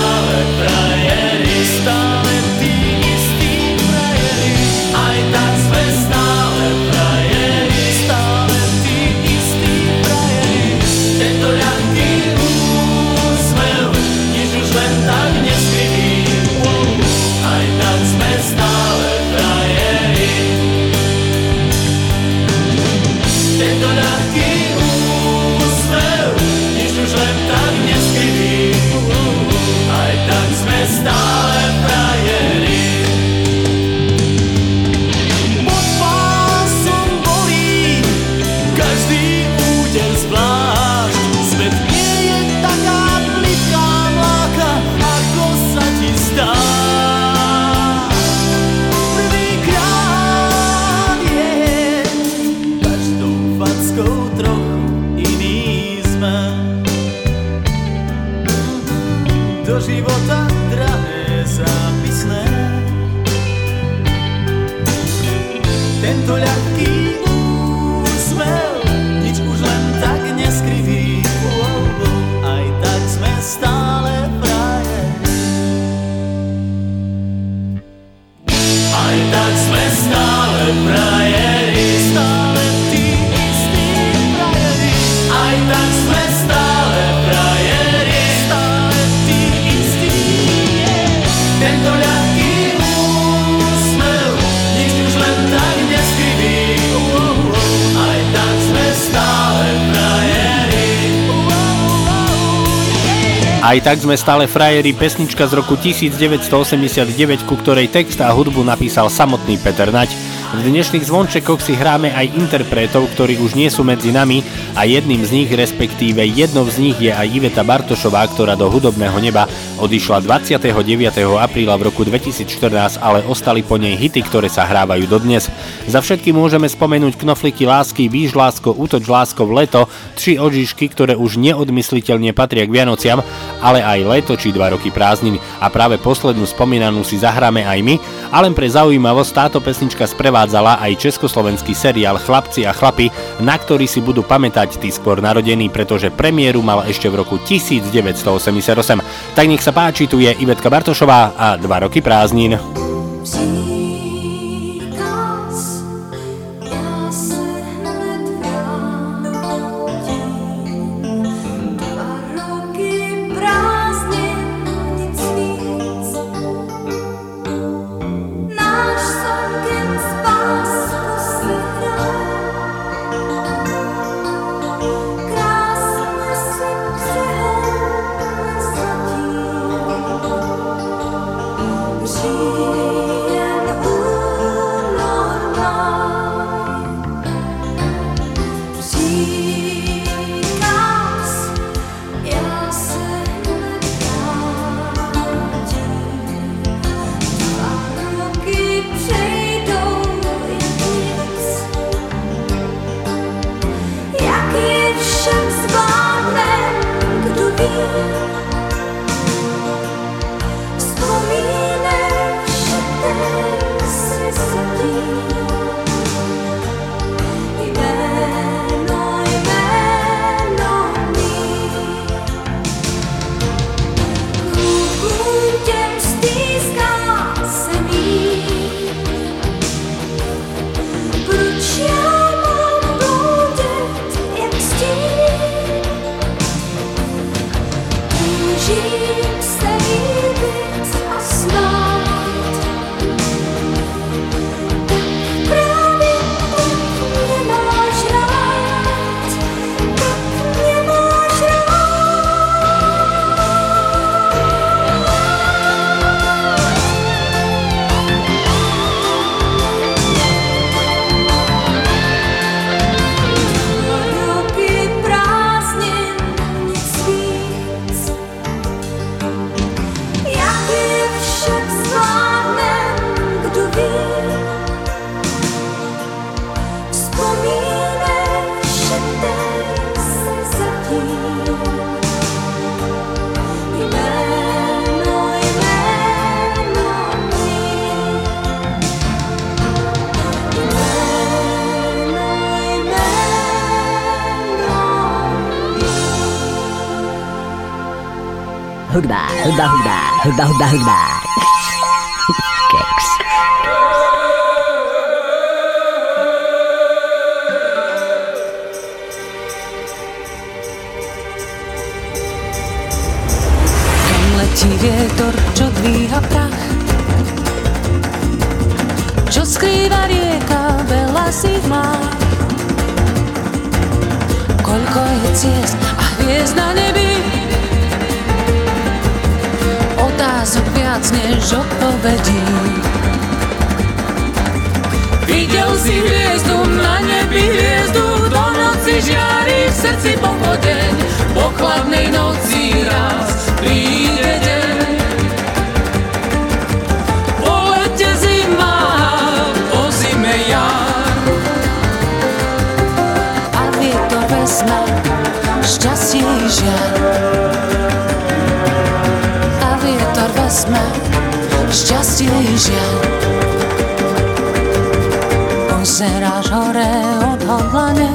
Aj tak sme stále frajeri, pesnička z roku 1989, ku ktorej text a hudbu napísal samotný Peter Nať. V dnešných zvončekoch si hráme aj interpretov, ktorí už nie sú medzi nami a jedným z nich, respektíve jednou z nich je aj Iveta Bartošová, ktorá do hudobného neba odišla 29. apríla v roku 2014, ale ostali po nej hity, ktoré sa hrávajú dodnes. Za všetky môžeme spomenúť knofliky lásky, Bíž lásko, Útoč lásko leto, Tři ožišky, ktoré už neodmysliteľne patria k Vianociam, ale aj leto či dva roky prázdnin. A práve poslednú spomínanú si zahráme aj my, a len pre zaujímavosť táto pesnička sprevádzala aj československý seriál Chlapci a chlapi, na ktorý si budú pamätať tí skôr narodení, pretože premiéru mal ešte v roku 1988. Tak nech sa páči, tu je Ivetka Bartošová a dva roky prázdnin. Hudba, hudba, hudba, hudba, hudba. Keks. Kam letí vietor, čo dvíha prach Čo skrýva rieka, veľa si má Koľko je ciest a hviezd na nebi viac než odpovedí Videl si hviezdu na nebi, hviezdu do noci žiari v srdci pochodeň. Po chladnej noci raz príde deň. Po lete zima, po zime jar. A vietor vezme šťastie i žiar. Vezme šťastie i žiar. Pozeráš hore odhodlane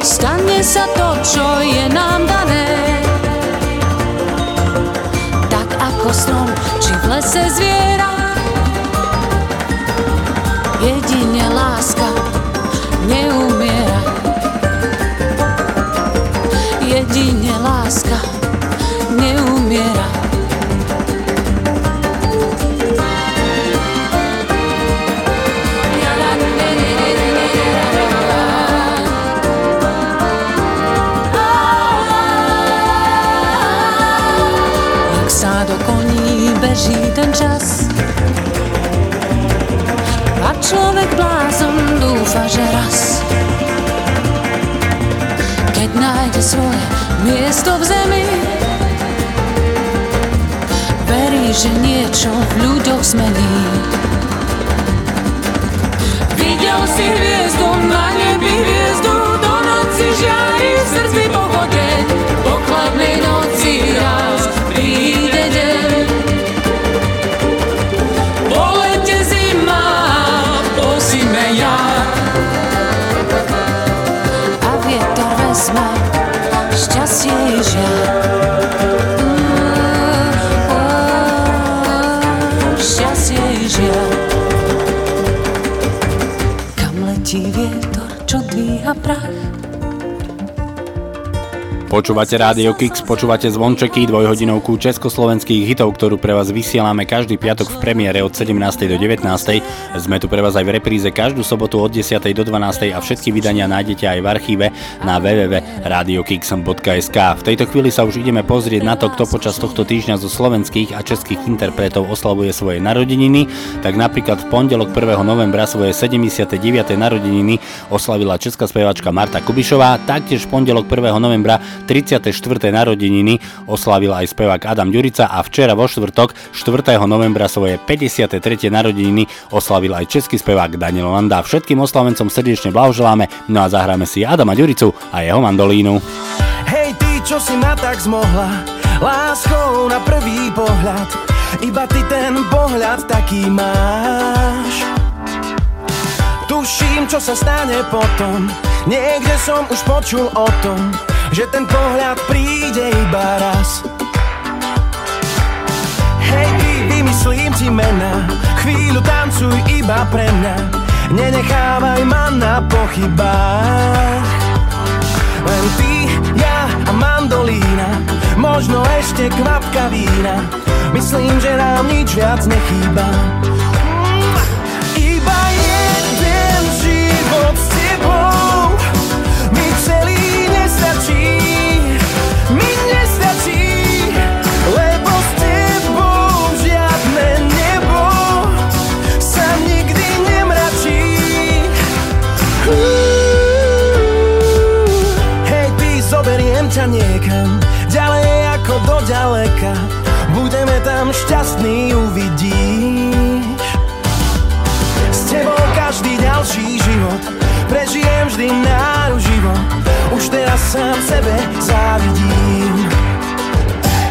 Stane sa to, čo je nám dané Tak ako strom, či v lese zviera dvíha prach? Počúvate Rádio Kix, počúvate zvončeky, dvojhodinovku československých hitov, ktorú pre vás vysielame každý piatok v premiére od 17. do 19. Sme tu pre vás aj v repríze každú sobotu od 10. do 12. a všetky vydania nájdete aj v archíve na www.radiokix.sk. V tejto chvíli sa už ideme pozrieť na to, kto počas tohto týždňa zo slovenských a českých interpretov oslavuje svoje narodeniny. Tak napríklad v pondelok 1. novembra svoje 79. narodeniny oslavila česká speváčka Marta Kubišová, taktiež v pondelok 1. novembra 34. narodeniny oslavil aj spevák Adam Ďurica a včera vo štvrtok 4. novembra svoje 53. narodeniny oslavil aj český spevák Daniel Landa. Všetkým oslavencom srdečne blahoželáme, no a zahráme si Adama Ďuricu a jeho mandolínu. Hej ty, čo si ma tak zmohla Láskou na prvý pohľad Iba ty ten pohľad taký máš Tuším, čo sa stane potom Niekde som už počul o tom Že ten pohľad príde iba raz. Hej ty, vymyslím ti mena Chvíľu tancuj iba pre mňa. Nenechávaj ma na pochybách. Len ty, ja a mandolína Možno ešte kvapka vína. Myslím, že nám nič viac nechýba ako do ďaleka. Budeme tam šťastní, uvidíš. S tebou každý ďalší život. Prežijem vždy náruživo Už teraz sám sebe závidím.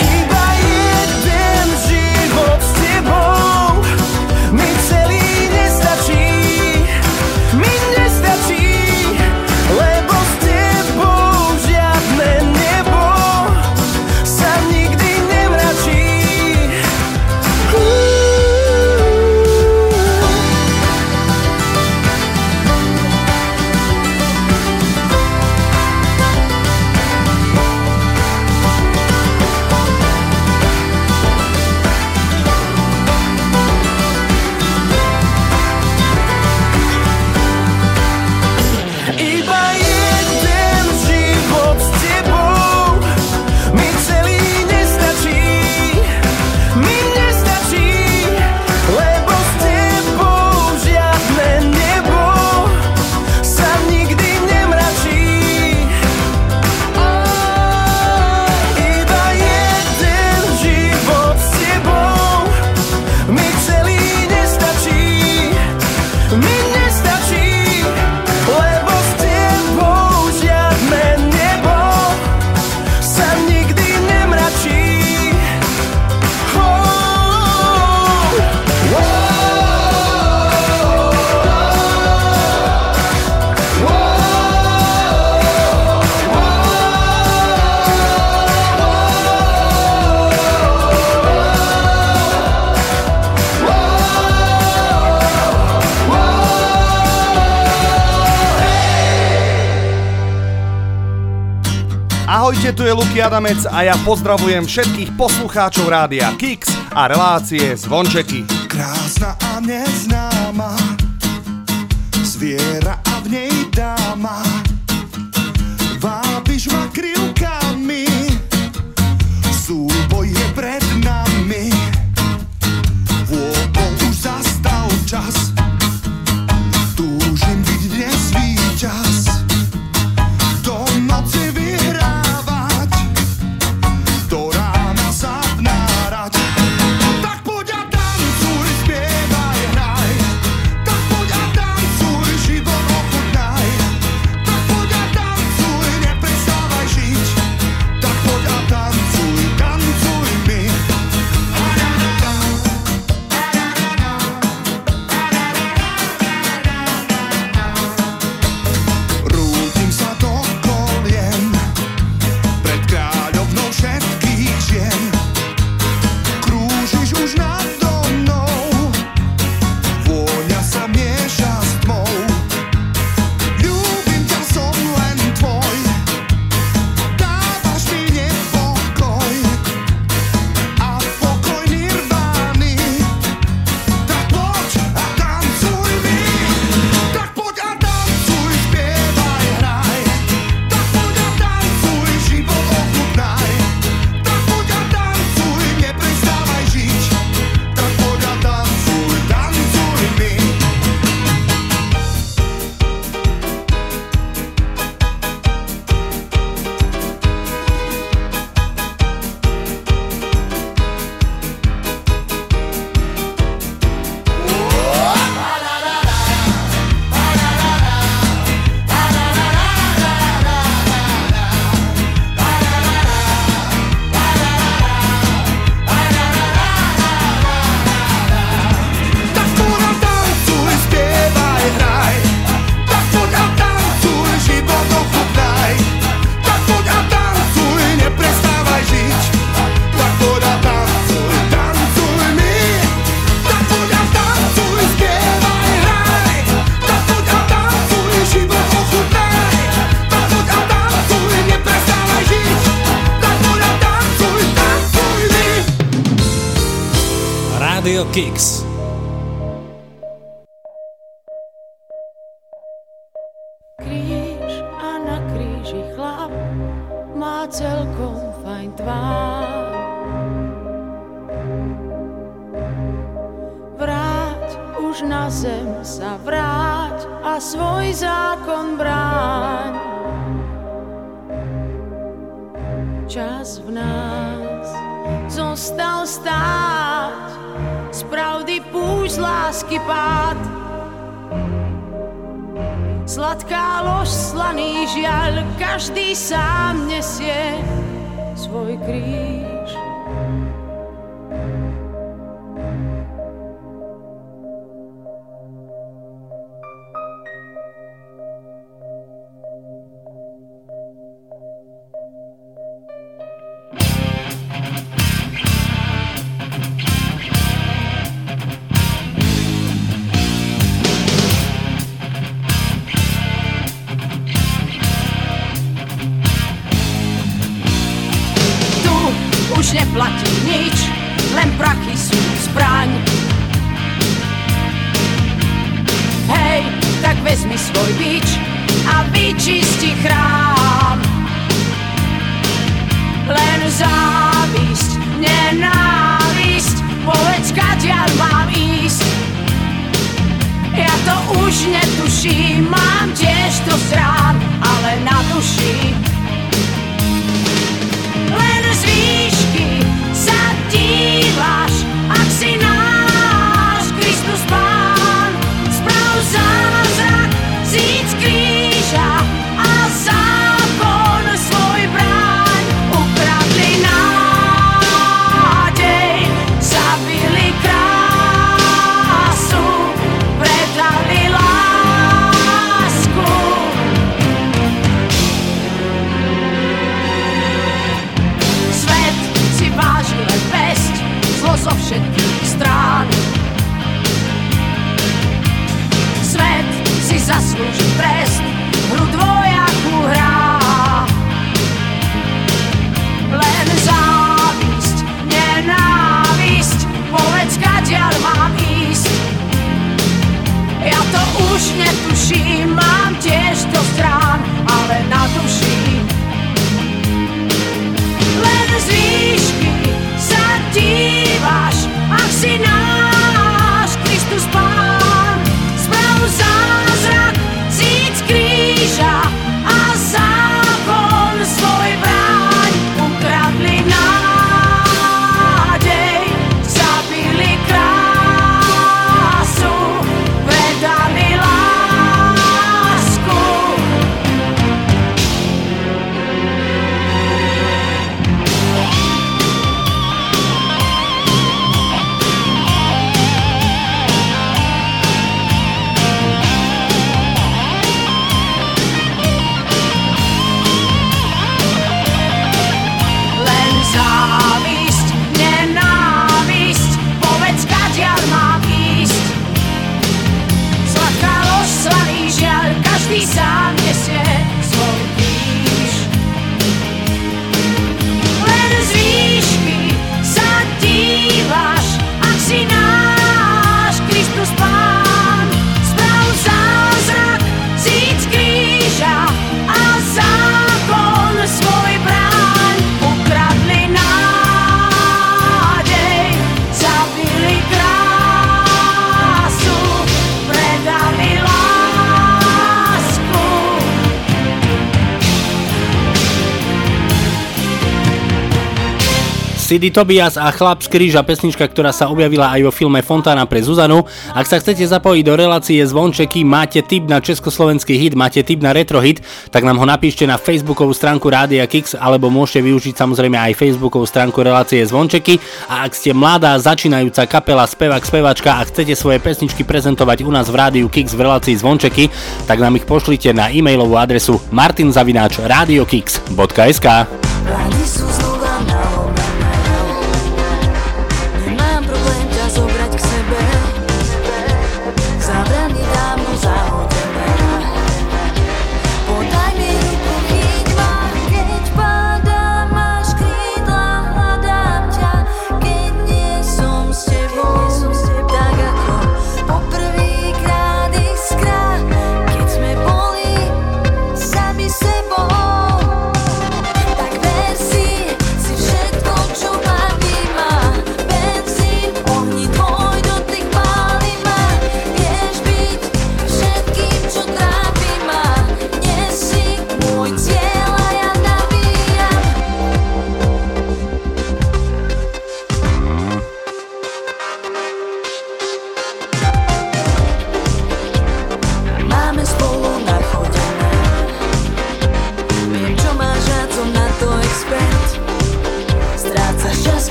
Iba jeden život s tebou tu je Luky Adamec a ja pozdravujem všetkých poslucháčov rádia Kix a relácie Zvončeky. Král. Radio Kicks. Kríž a na kríži chlap má celkom fajn tvár. Vráť už na zem sa vráť a svoj zákon bráň. Čas v nás zostal stáť czuć lásky pád. Sladká lož, slaný žiaľ, každý sám nesie svoj kríž. CD Tobias a Chlap z kríža, pesnička, ktorá sa objavila aj vo filme Fontána pre Zuzanu. Ak sa chcete zapojiť do relácie Zvončeky, máte tip na československý hit, máte tip na retro hit, tak nám ho napíšte na facebookovú stránku Rádia Kix, alebo môžete využiť samozrejme aj facebookovú stránku relácie Zvončeky. A ak ste mladá, začínajúca kapela, spevák, spevačka a chcete svoje pesničky prezentovať u nás v Rádiu Kix v relácii Zvončeky, tak nám ich pošlite na e-mailovú adresu martinzavináč.radiokix.sk Plány sú znova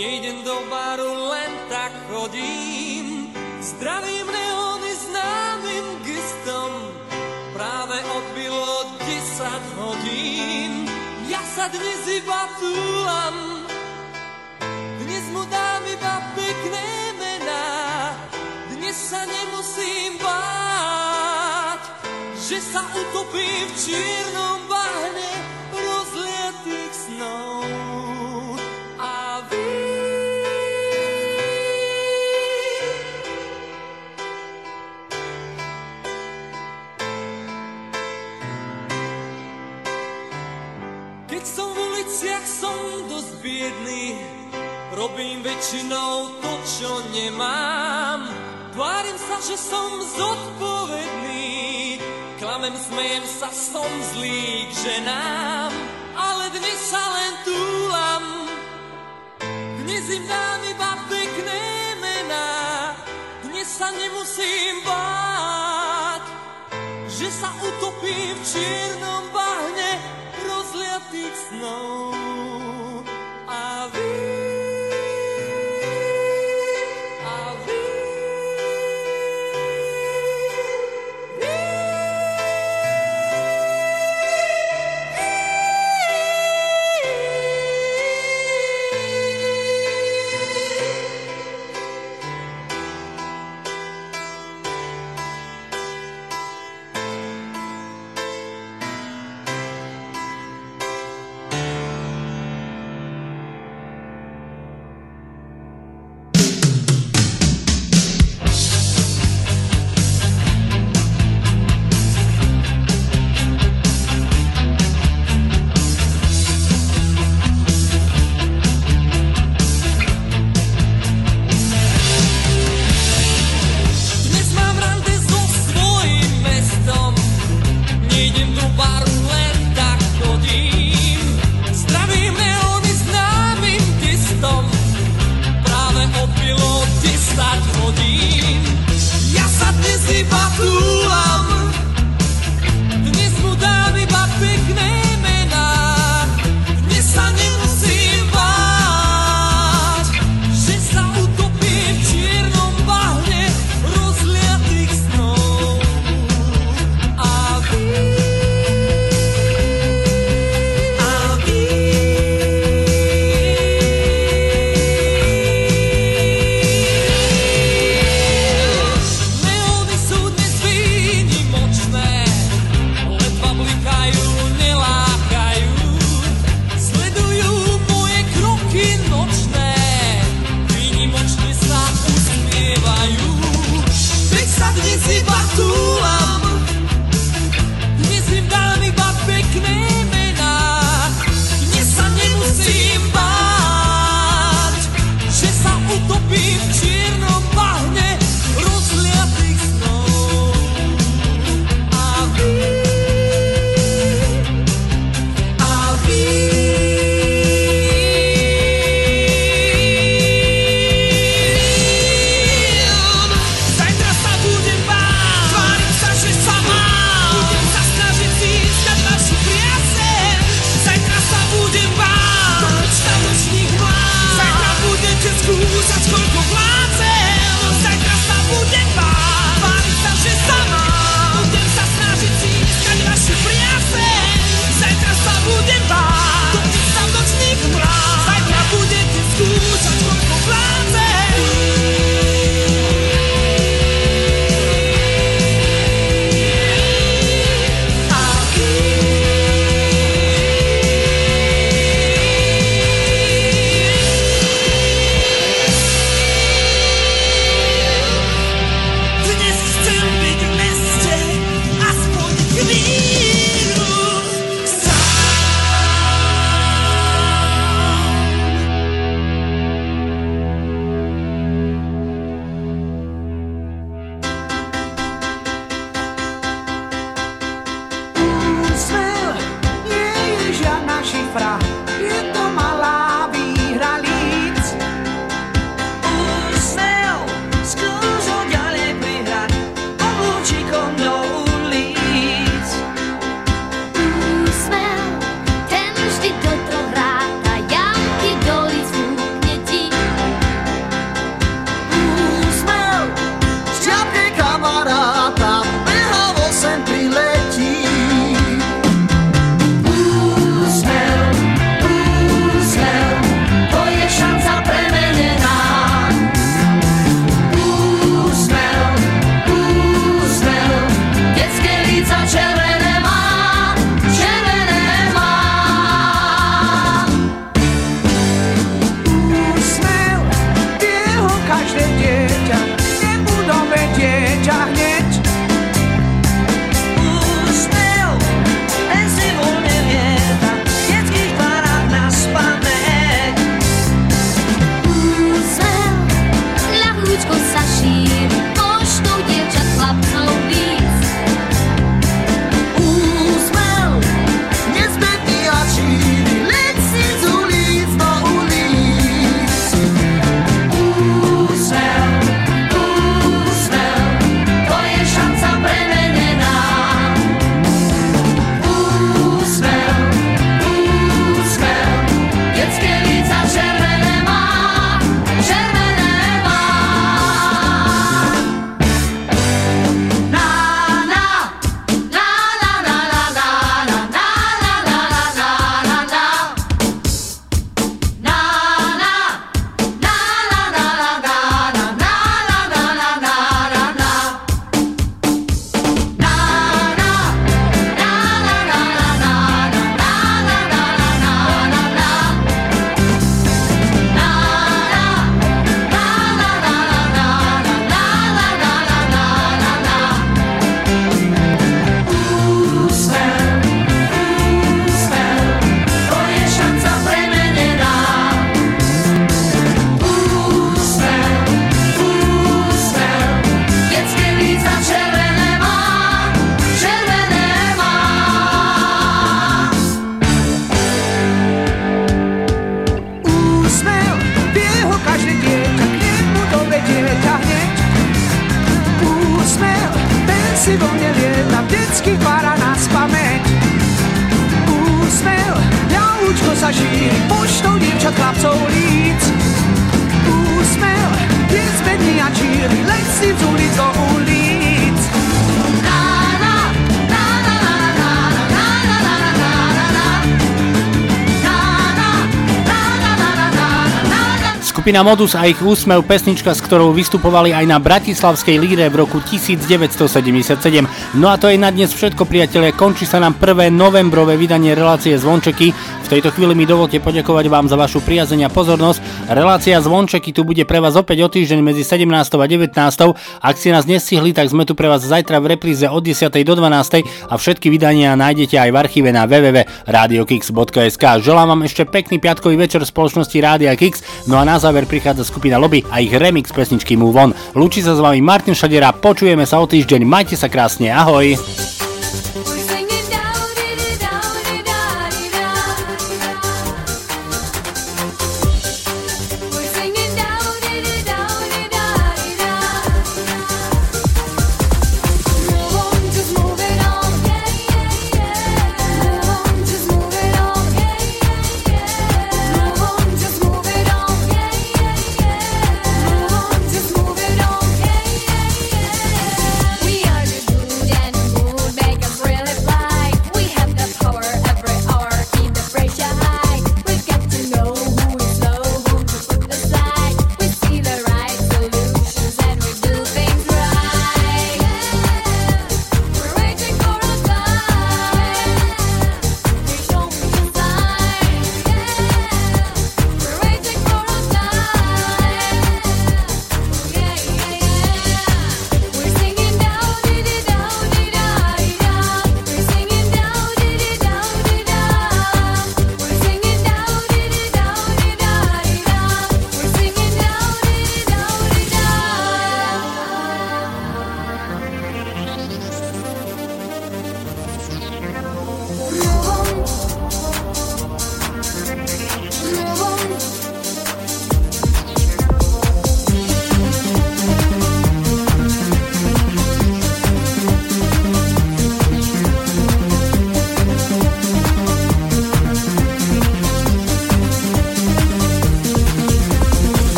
Nejdem do baru, len tak chodím. Zdravím neóny známym gestom. Práve odbilo 10 hodín. Ja sa dnes iba túlam. Dnes mu dám iba pekné mená. Dnes sa nemusím báť Že sa utopím v čiernom biedný Robím väčšinou to, čo nemám. Tvárim sa, že som zodpovedný Klamem, smejem sa, som zlý k ženám. Ale dnes sa len túlam Dnes im dám iba pekné mená. Dnes sa nemusím báť Že sa utopím v čiernom bahne rozliatých snov šikovne lieta, vždycky para nás pamäť. Úsmev, ľavúčko sa šíri, poštou dievčat chlapcov líc. Úsmev, je zbedný a číri, leď si v do ulic. Skupina Modus a ich úsmev pesnička, s ktorou vystupovali aj na Bratislavskej líre v roku 1977. No a to je na dnes všetko, priatelia. Končí sa nám prvé novembrové vydanie relácie Zvončeky. V tejto chvíli mi dovolte poďakovať vám za vašu priazenia a pozornosť. Relácia Zvončeky tu bude pre vás opäť o týždeň medzi 17. a 19. Ak ste nás nestihli, tak sme tu pre vás zajtra v repríze od 10. do 12. a všetky vydania nájdete aj v archíve na www.radiokix.sk. Želám vám ešte pekný piatkový večer v spoločnosti Rádia Kix. No a na záver záver prichádza skupina Lobby a ich remix pesničky Move On. Lúči sa s vami Martin Šadera, počujeme sa o týždeň, majte sa krásne, ahoj!